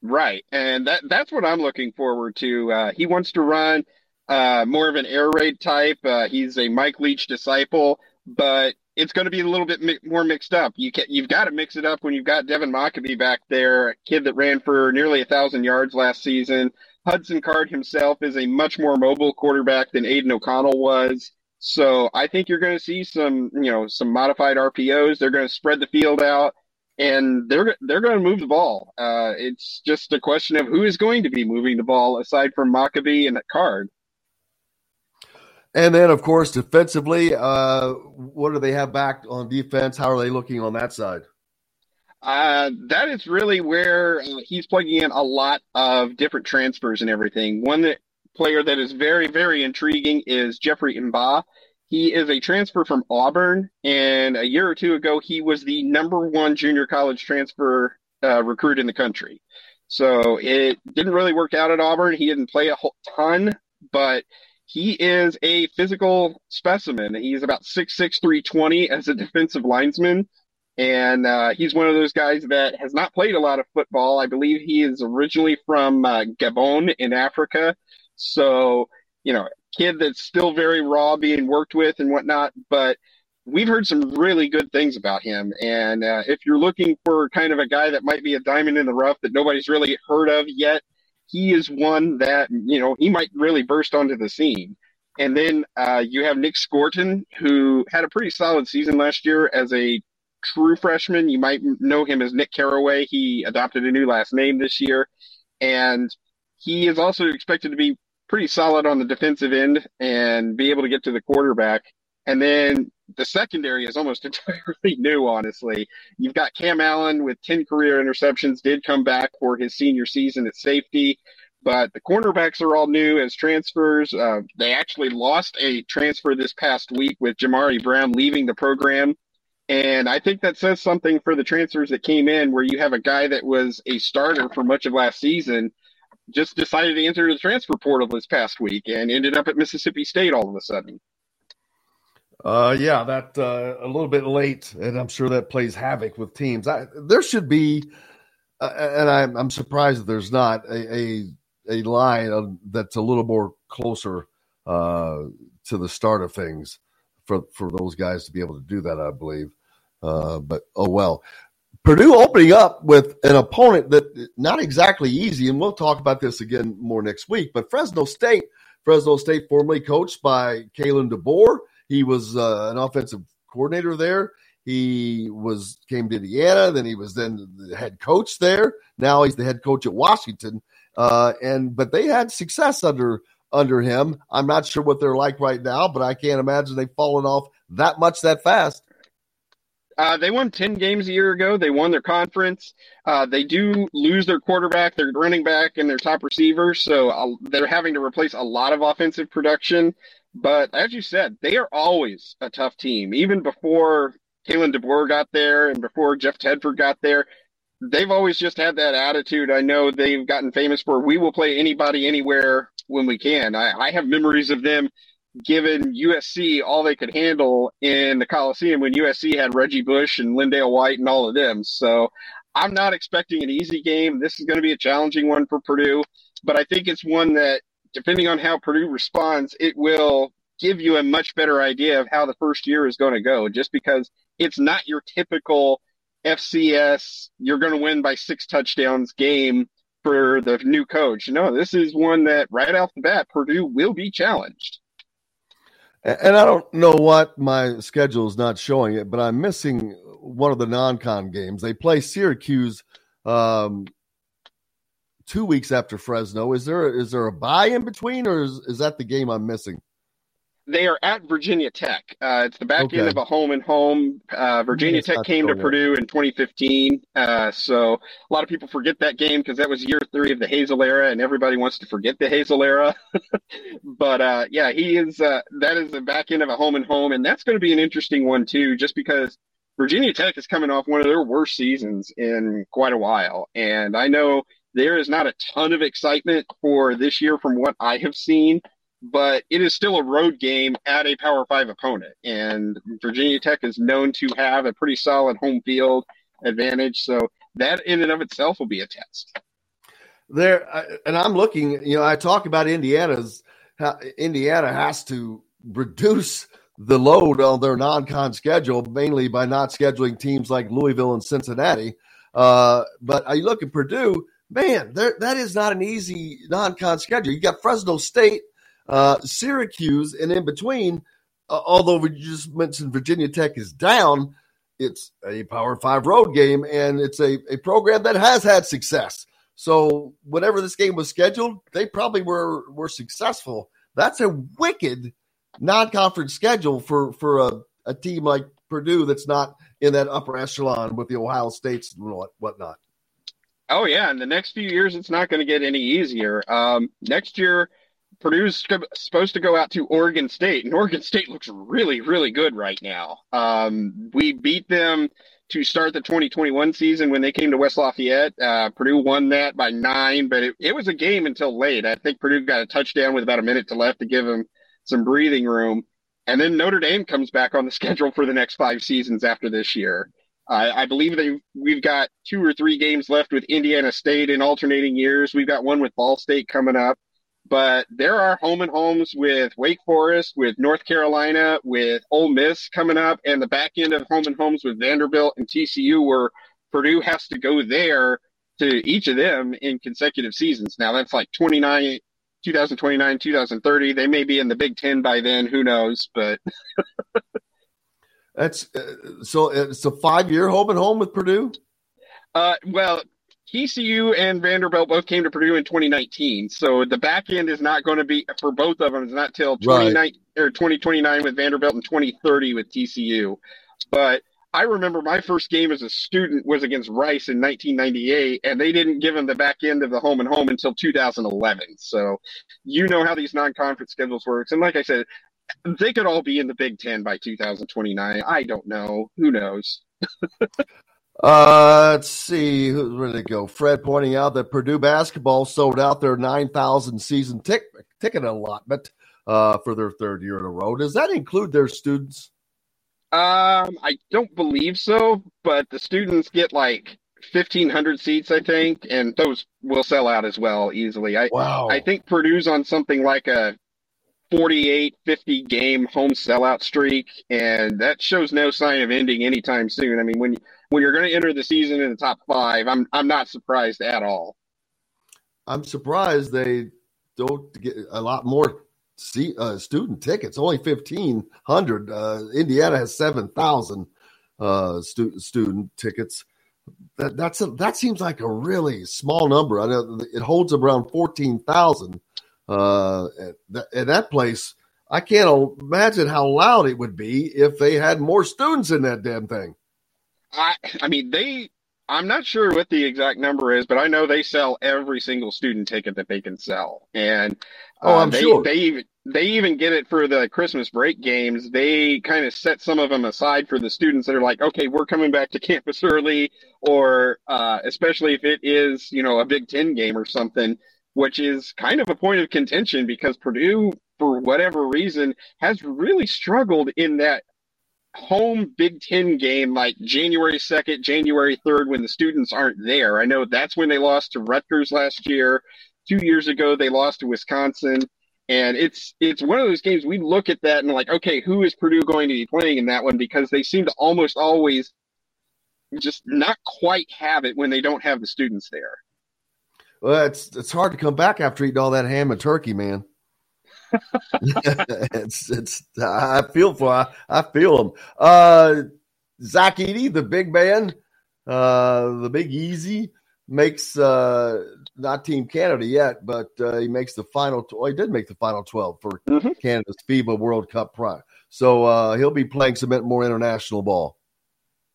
Speaker 16: Right, and that that's what I'm looking forward to. Uh, he wants to run uh, more of an air raid type. Uh, he's a Mike Leach disciple, but it's going to be a little bit mi- more mixed up. You can, you've got to mix it up when you've got Devin Mockobee back there, a kid that ran for nearly a thousand yards last season. Hudson Card himself is a much more mobile quarterback than Aidan O'Connell was. So I think you're going to see some, you know, some modified RPOs. They're going to spread the field out, and they're they're going to move the ball. Uh, it's just a question of who is going to be moving the ball aside from Mockobee and Card.
Speaker 7: And then, of course, defensively, uh, what do they have back on defense? How are they looking on that side?
Speaker 16: Uh, that is really where uh, he's plugging in a lot of different transfers and everything. One that, player that is very, very intriguing is Jeffrey M'ba. He is a transfer from Auburn, and a year or two ago, he was the number one junior college transfer uh, recruit in the country. So it didn't really work out at Auburn. He didn't play a whole ton, but he is a physical specimen. He's about 6'6", 320 as a *laughs* defensive lineman. And uh, he's one of those guys that has not played a lot of football. I believe he is originally from uh, Gabon in Africa. So, you know, kid that's still very raw being worked with and whatnot. But we've heard some really good things about him. And uh, if you're looking for kind of a guy that might be a diamond in the rough that nobody's really heard of yet – he is one that you know he might really burst onto the scene. And then uh, you have Nick Scourton, who had a pretty solid season last year as a true freshman. You might know him as Nick Caraway. He adopted a new last name this year, and he is also expected to be pretty solid on the defensive end and be able to get to the quarterback. And then the secondary is almost *laughs* entirely new, honestly. You've got Cam Allen with 10 career interceptions, did come back for his senior season at safety, but the cornerbacks are all new as transfers. Uh, they actually lost a transfer this past week with Jamari Brown leaving the program. And I think that says something for the transfers that came in, where you have a guy that was a starter for much of last season just decided to enter the transfer portal this past week and ended up at Mississippi State all of a sudden.
Speaker 7: Uh, yeah, that uh, a little bit late, and I'm sure that plays havoc with teams. I, there should be, uh, and I'm, I'm surprised that there's not a a, a line that's a little more closer uh, to the start of things for for those guys to be able to do that. I believe, uh, but oh well. Purdue opening up with an opponent that not exactly easy, and we'll talk about this again more next week. But Fresno State Fresno State, formerly coached by Kalen DeBoer. He was uh, an offensive coordinator there. He was came to Indiana, then he was then the head coach there. Now he's the head coach at Washington. Uh, and but they had success under under him. I'm not sure what they're like right now, but I can't imagine they've fallen off that much that fast.
Speaker 16: Uh, they won 10 games a year ago. They won their conference. Uh, they do lose their quarterback, their running back, and their top receiver. So uh, they're having to replace a lot of offensive production. But as you said, they are always a tough team. Even before Kalen DeBoer got there and before Jeff Tedford got there, they've always just had that attitude. I know they've gotten famous for we will play anybody anywhere when we can. I, I have memories of them giving USC all they could handle in the Coliseum when USC had Reggie Bush and LenDale White and all of them. So I'm not expecting an easy game. This is going to be a challenging one for Purdue, but I think it's one that, depending on how Purdue responds, it will give you a much better idea of how the first year is going to go, just because it's not your typical FCS, you're going to win by six touchdowns game for the new coach. No, this is one that right off the bat, Purdue will be challenged.
Speaker 7: And I don't know what my schedule is not showing it, but I'm missing one of the non-con games. They play Syracuse um, two weeks after Fresno. Is there is there a buy in between, or is, is that the game I'm missing?
Speaker 16: they are at Virginia Tech. Uh, it's the back okay. end of a home and home. Uh, Virginia Tech came to Purdue in 2015. Uh, so a lot of people forget that game because that was year three of the Hazell era, and everybody wants to forget the Hazell era. *laughs* but uh, yeah, he is. Uh, that is the back end of a home and home, and that's going to be an interesting one too, just because Virginia Tech is coming off one of their worst seasons in quite a while, and I know there is not a ton of excitement for this year from what I have seen but it is still a road game at a Power Five opponent. And Virginia Tech is known to have a pretty solid home field advantage. So that in and of itself will be a test.
Speaker 7: There, and I'm looking, you know, I talk about Indiana's, Indiana has to reduce the load on their non con schedule, mainly by not scheduling teams like Louisville and Cincinnati. Uh, but I look at Purdue, man, that is not an easy non con schedule. You got Fresno State uh, Syracuse, and in between, uh, although we just mentioned Virginia Tech is down, it's a Power Five road game, and it's a, a program that has had success. So whenever this game was scheduled, they probably were were successful. That's a wicked non-conference schedule for for a, a team like Purdue that's not in that upper echelon with the Ohio States and what whatnot.
Speaker 16: Oh yeah, in the next few years, it's not going to get any easier. Um, next year, Purdue's supposed to go out to Oregon State, and Oregon State looks really, really good right now. Um, we beat them to start the 2021 season when they came to West Lafayette. Uh, Purdue won that by nine, but it, it was a game until late. I think Purdue got a touchdown with about a minute to left to give them some breathing room. And then Notre Dame comes back on the *laughs* schedule for the next five seasons after this year. Uh, I believe they we've got two or three games left with Indiana State in alternating years. We've got one with Ball State coming up but there are home and homes with Wake Forest, with North Carolina, with Ole Miss coming up, and the back end of home and homes with Vanderbilt and TCU, where Purdue has to go there to each of them in consecutive seasons. Now that's like 29, 2029, 2030. They may be in the Big Ten by then. Who knows? But *laughs*
Speaker 7: that's uh, so it's a five year home and home with Purdue.
Speaker 16: Uh, well, TCU and Vanderbilt both came to Purdue in 2019, so the back end is not going to be for both of them. It's not till 29 or 2029 with Vanderbilt and 2030 with TCU. But I remember my first game as a student was against Rice in 1998, and they didn't give them the back end of the home and home until 2011. So you know how these non-conference schedules works. And like I said, they could all be in the Big Ten by 2029. I don't know. Who knows?
Speaker 7: Uh, let's see. Where did it go? Fred pointing out that Purdue basketball sold out their 9,000 season tick, ticket allotment uh, for their third year in a row. Does that include their students?
Speaker 16: Um, I don't believe so, but the students get like 1,500 seats, I think, and those will sell out as well easily. I,
Speaker 7: wow.
Speaker 16: I think Purdue's on something like a 48 50 game home sellout streak, and that shows no sign of ending anytime soon. I mean, when when you're going to enter the season in the top five, I'm I'm not surprised at all.
Speaker 7: I'm surprised they don't get a lot more see, uh, student tickets, only 1,500. Uh, Indiana has 7,000 uh, stu- student tickets. That, that's a, that seems like a really small number. I know it holds around 14,000. Uh, at, that, at that place, I can't imagine how loud it would be if they had more students in that damn thing.
Speaker 16: I, I mean, they I'm not sure what the exact number is, but I know they sell every single student ticket that they can sell, and
Speaker 7: oh, I'm
Speaker 16: uh, they,
Speaker 7: sure
Speaker 16: they even they even get it for the Christmas break games. They kind of set some of them aside for the students that are like, okay, we're coming back to campus early, or uh, especially if it is you know a Big Ten game or something, which is kind of a point of contention because Purdue, for whatever reason, has really struggled in that home Big Ten game like January 2nd, January 3rd when the students aren't there. I know that's when they lost to Rutgers last year. Two years ago, they lost to Wisconsin. And it's it's one of those games we look at that and like, okay, who is Purdue going to be playing in that one? Because they seem to almost always just not quite have it when they don't have the students there.
Speaker 7: Well, it's it's hard to come back after eating all that ham and turkey, man. *laughs* it's it's I feel for I, I feel him. Uh, Zach Edey, the big man, uh, the big easy makes uh, not Team Canada yet, but uh, he makes the final. He did make the final twelve for
Speaker 16: mm-hmm.
Speaker 7: Canada's FIBA World Cup prime. So uh, he'll be playing some more international ball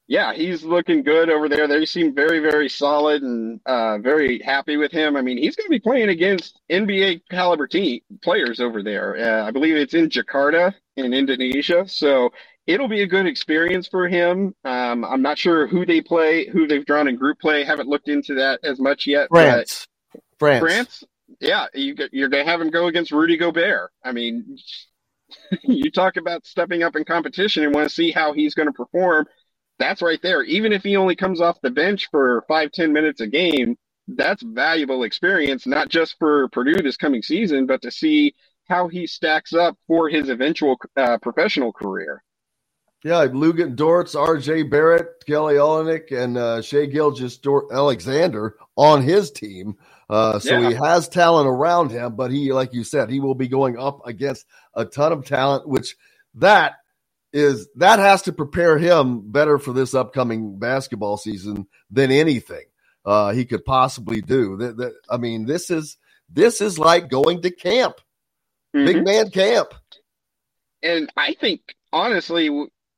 Speaker 16: yeah, he's looking good over there. They seem very, very solid and uh, very happy with him. I mean, he's going to be playing against NBA caliber team players over there. Uh, I believe it's in Jakarta in Indonesia, so it'll be a good experience for him. Um, I'm not sure who they play, who they've drawn in group play. Haven't looked into that as much yet.
Speaker 7: France, France,
Speaker 16: France. Yeah, you, you're going to have him go against Rudy Gobert. I mean, *laughs* you talk about stepping up in competition and want to see how he's going to perform that's right there. Even if he only comes off the bench for five, ten minutes a game, that's valuable experience, not just for Purdue this coming season, but to see how he stacks up for his eventual uh, professional career.
Speaker 7: Yeah, Luguentz Dortz, R.J. Barrett, Kelly Olynyk, and uh, Shai Gilgeous-Alexander on his team. Uh, so yeah. he has talent around him, but he, like you said, he will be going up against a ton of talent, which that is that has to prepare him better for this upcoming basketball season than anything uh, he could possibly do. I mean, this is this is like going to camp, mm-hmm. big man camp.
Speaker 16: And I think honestly,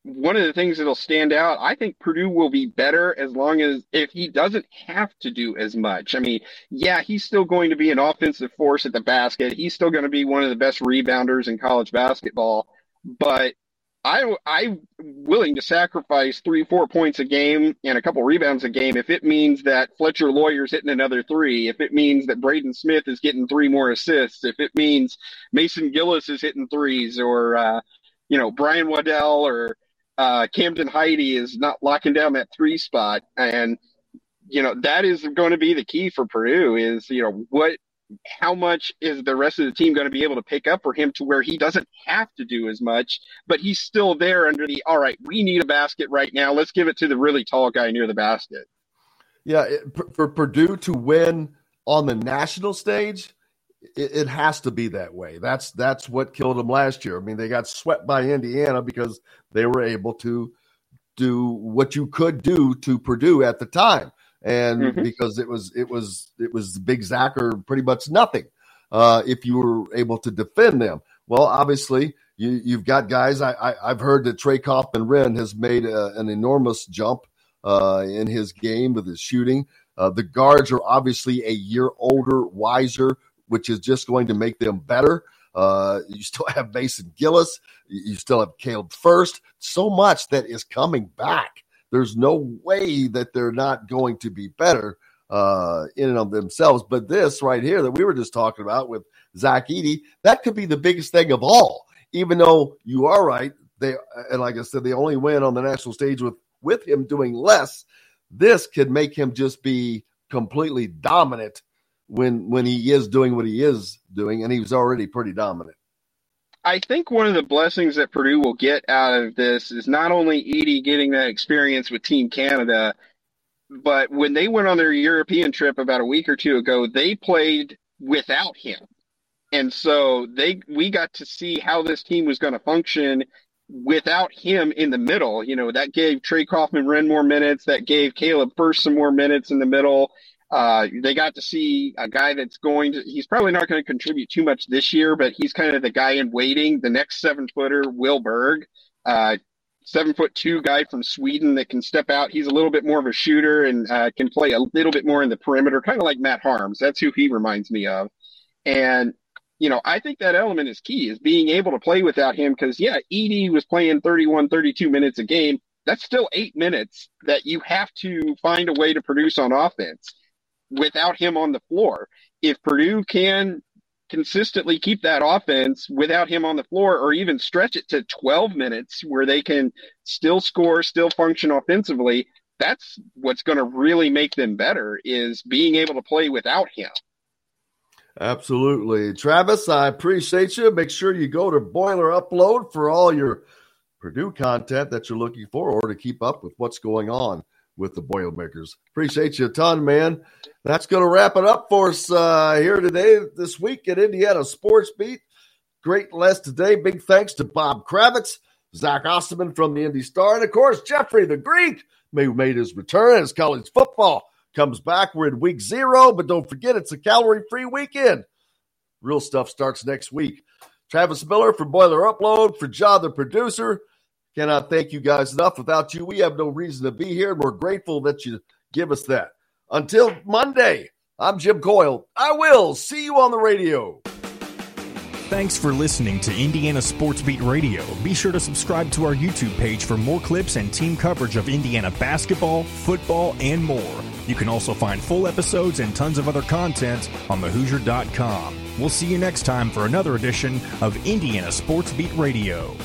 Speaker 16: one of the things that'll stand out, I think Purdue will be better as long as if he doesn't have to do as much. I mean, yeah, he's still going to be an offensive force at the basket. He's still going to be one of the best rebounders in college basketball, but I I'm willing to sacrifice three four points a game and a couple rebounds a game if it means that Fletcher Loyer's hitting another three, if it means that Braden Smith is getting three more assists, if it means Mason Gillis is hitting threes, or uh, you know Brian Waddell or uh, Camden Heide is not locking down that three spot, and you know that is going to be the key for Purdue is you know what how much is the rest of the team going to be able to pick up for him to where he doesn't have to do as much, but he's still there under the all right, we need a basket right now. Let's give it to the really tall guy near the basket.
Speaker 7: Yeah, it, for Purdue to win on the national stage, it, it, has to be that way. That's that's what killed them last year. I mean, they got swept by Indiana because they were able to do what you could do to Purdue at the time and mm-hmm. because it was it was it was big Zach or pretty much nothing uh, if you were able to defend them. Well, obviously you you've got guys. I, I have heard that Trey Kaufman-Renn has made a, an enormous jump uh, in his game with his shooting. Uh, the guards are obviously a year older, wiser, which is just going to make them better. Uh, you still have Mason Gillis. You still have Caleb Furst. So much that is coming back there's no way that they're not going to be better uh, in and of themselves. But this right here that we were just talking about with Zach Edey, that could be the biggest thing of all. Even though you are right, they and like I said, they only win on the national stage with with him doing less. This could make him just be completely dominant when when he is doing what he is doing, and he was already pretty dominant.
Speaker 16: I think one of the blessings that Purdue will get out of this is not only Edey getting that experience with Team Canada, but when they went on their European trip about a week or two ago, they played without him. And so they we got to see how this team was going to function without him in the middle. You know, that gave Trey Kaufman-Renn more minutes, that gave Caleb Furst some more minutes in the middle. Uh, they got to see a guy that's going to, he's probably not going to contribute too much this year, but he's kind of the guy in waiting, the next seven footer, Will Berg, uh, seven foot two guy from Sweden that can step out. He's a little bit more of a shooter and uh, can play a little bit more in the perimeter, kind of like Matt Haarms. That's who he reminds me of. And, you know, I think that element is key is being able to play without him because, yeah, Edey was playing 31, 32 minutes a game. That's still eight minutes that you have to find a way to produce on offense without him on the floor. If Purdue can consistently keep that offense without him on the floor or even stretch it to 12 minutes where they can still score, still function offensively, that's what's going to really make them better is being able to play without him.
Speaker 7: Absolutely. Travis, I appreciate you. Make sure you go to Boiler Upload for all your Purdue content that you're looking for or to keep up with what's going on with the Boilermakers. Appreciate you a ton, man. That's going to wrap it up for us uh, here today, this week at Indiana Sports Beat. Great list today. Big thanks to Bob Kravitz, Zach Osterman from the Indy Star, and of course, Jeffrey the Greek, who made his return as college football comes back. We're in week zero, but don't forget it's a calorie free weekend. Real stuff starts next week. Travis Miller for Boiler Upload, for John the producer. Cannot thank you guys enough. Without you, we have no reason to be here, and we're grateful that you give us that. Until Monday, I'm Jim Coyle. I will see you on the radio.
Speaker 1: Thanks for listening to Indiana Sports Beat Radio. Be sure to subscribe to our YouTube page for more clips and team coverage of Indiana basketball, football, and more. You can also find full episodes and tons of other content on thehoosier.com. We'll see you next time for another edition of Indiana Sports Beat Radio.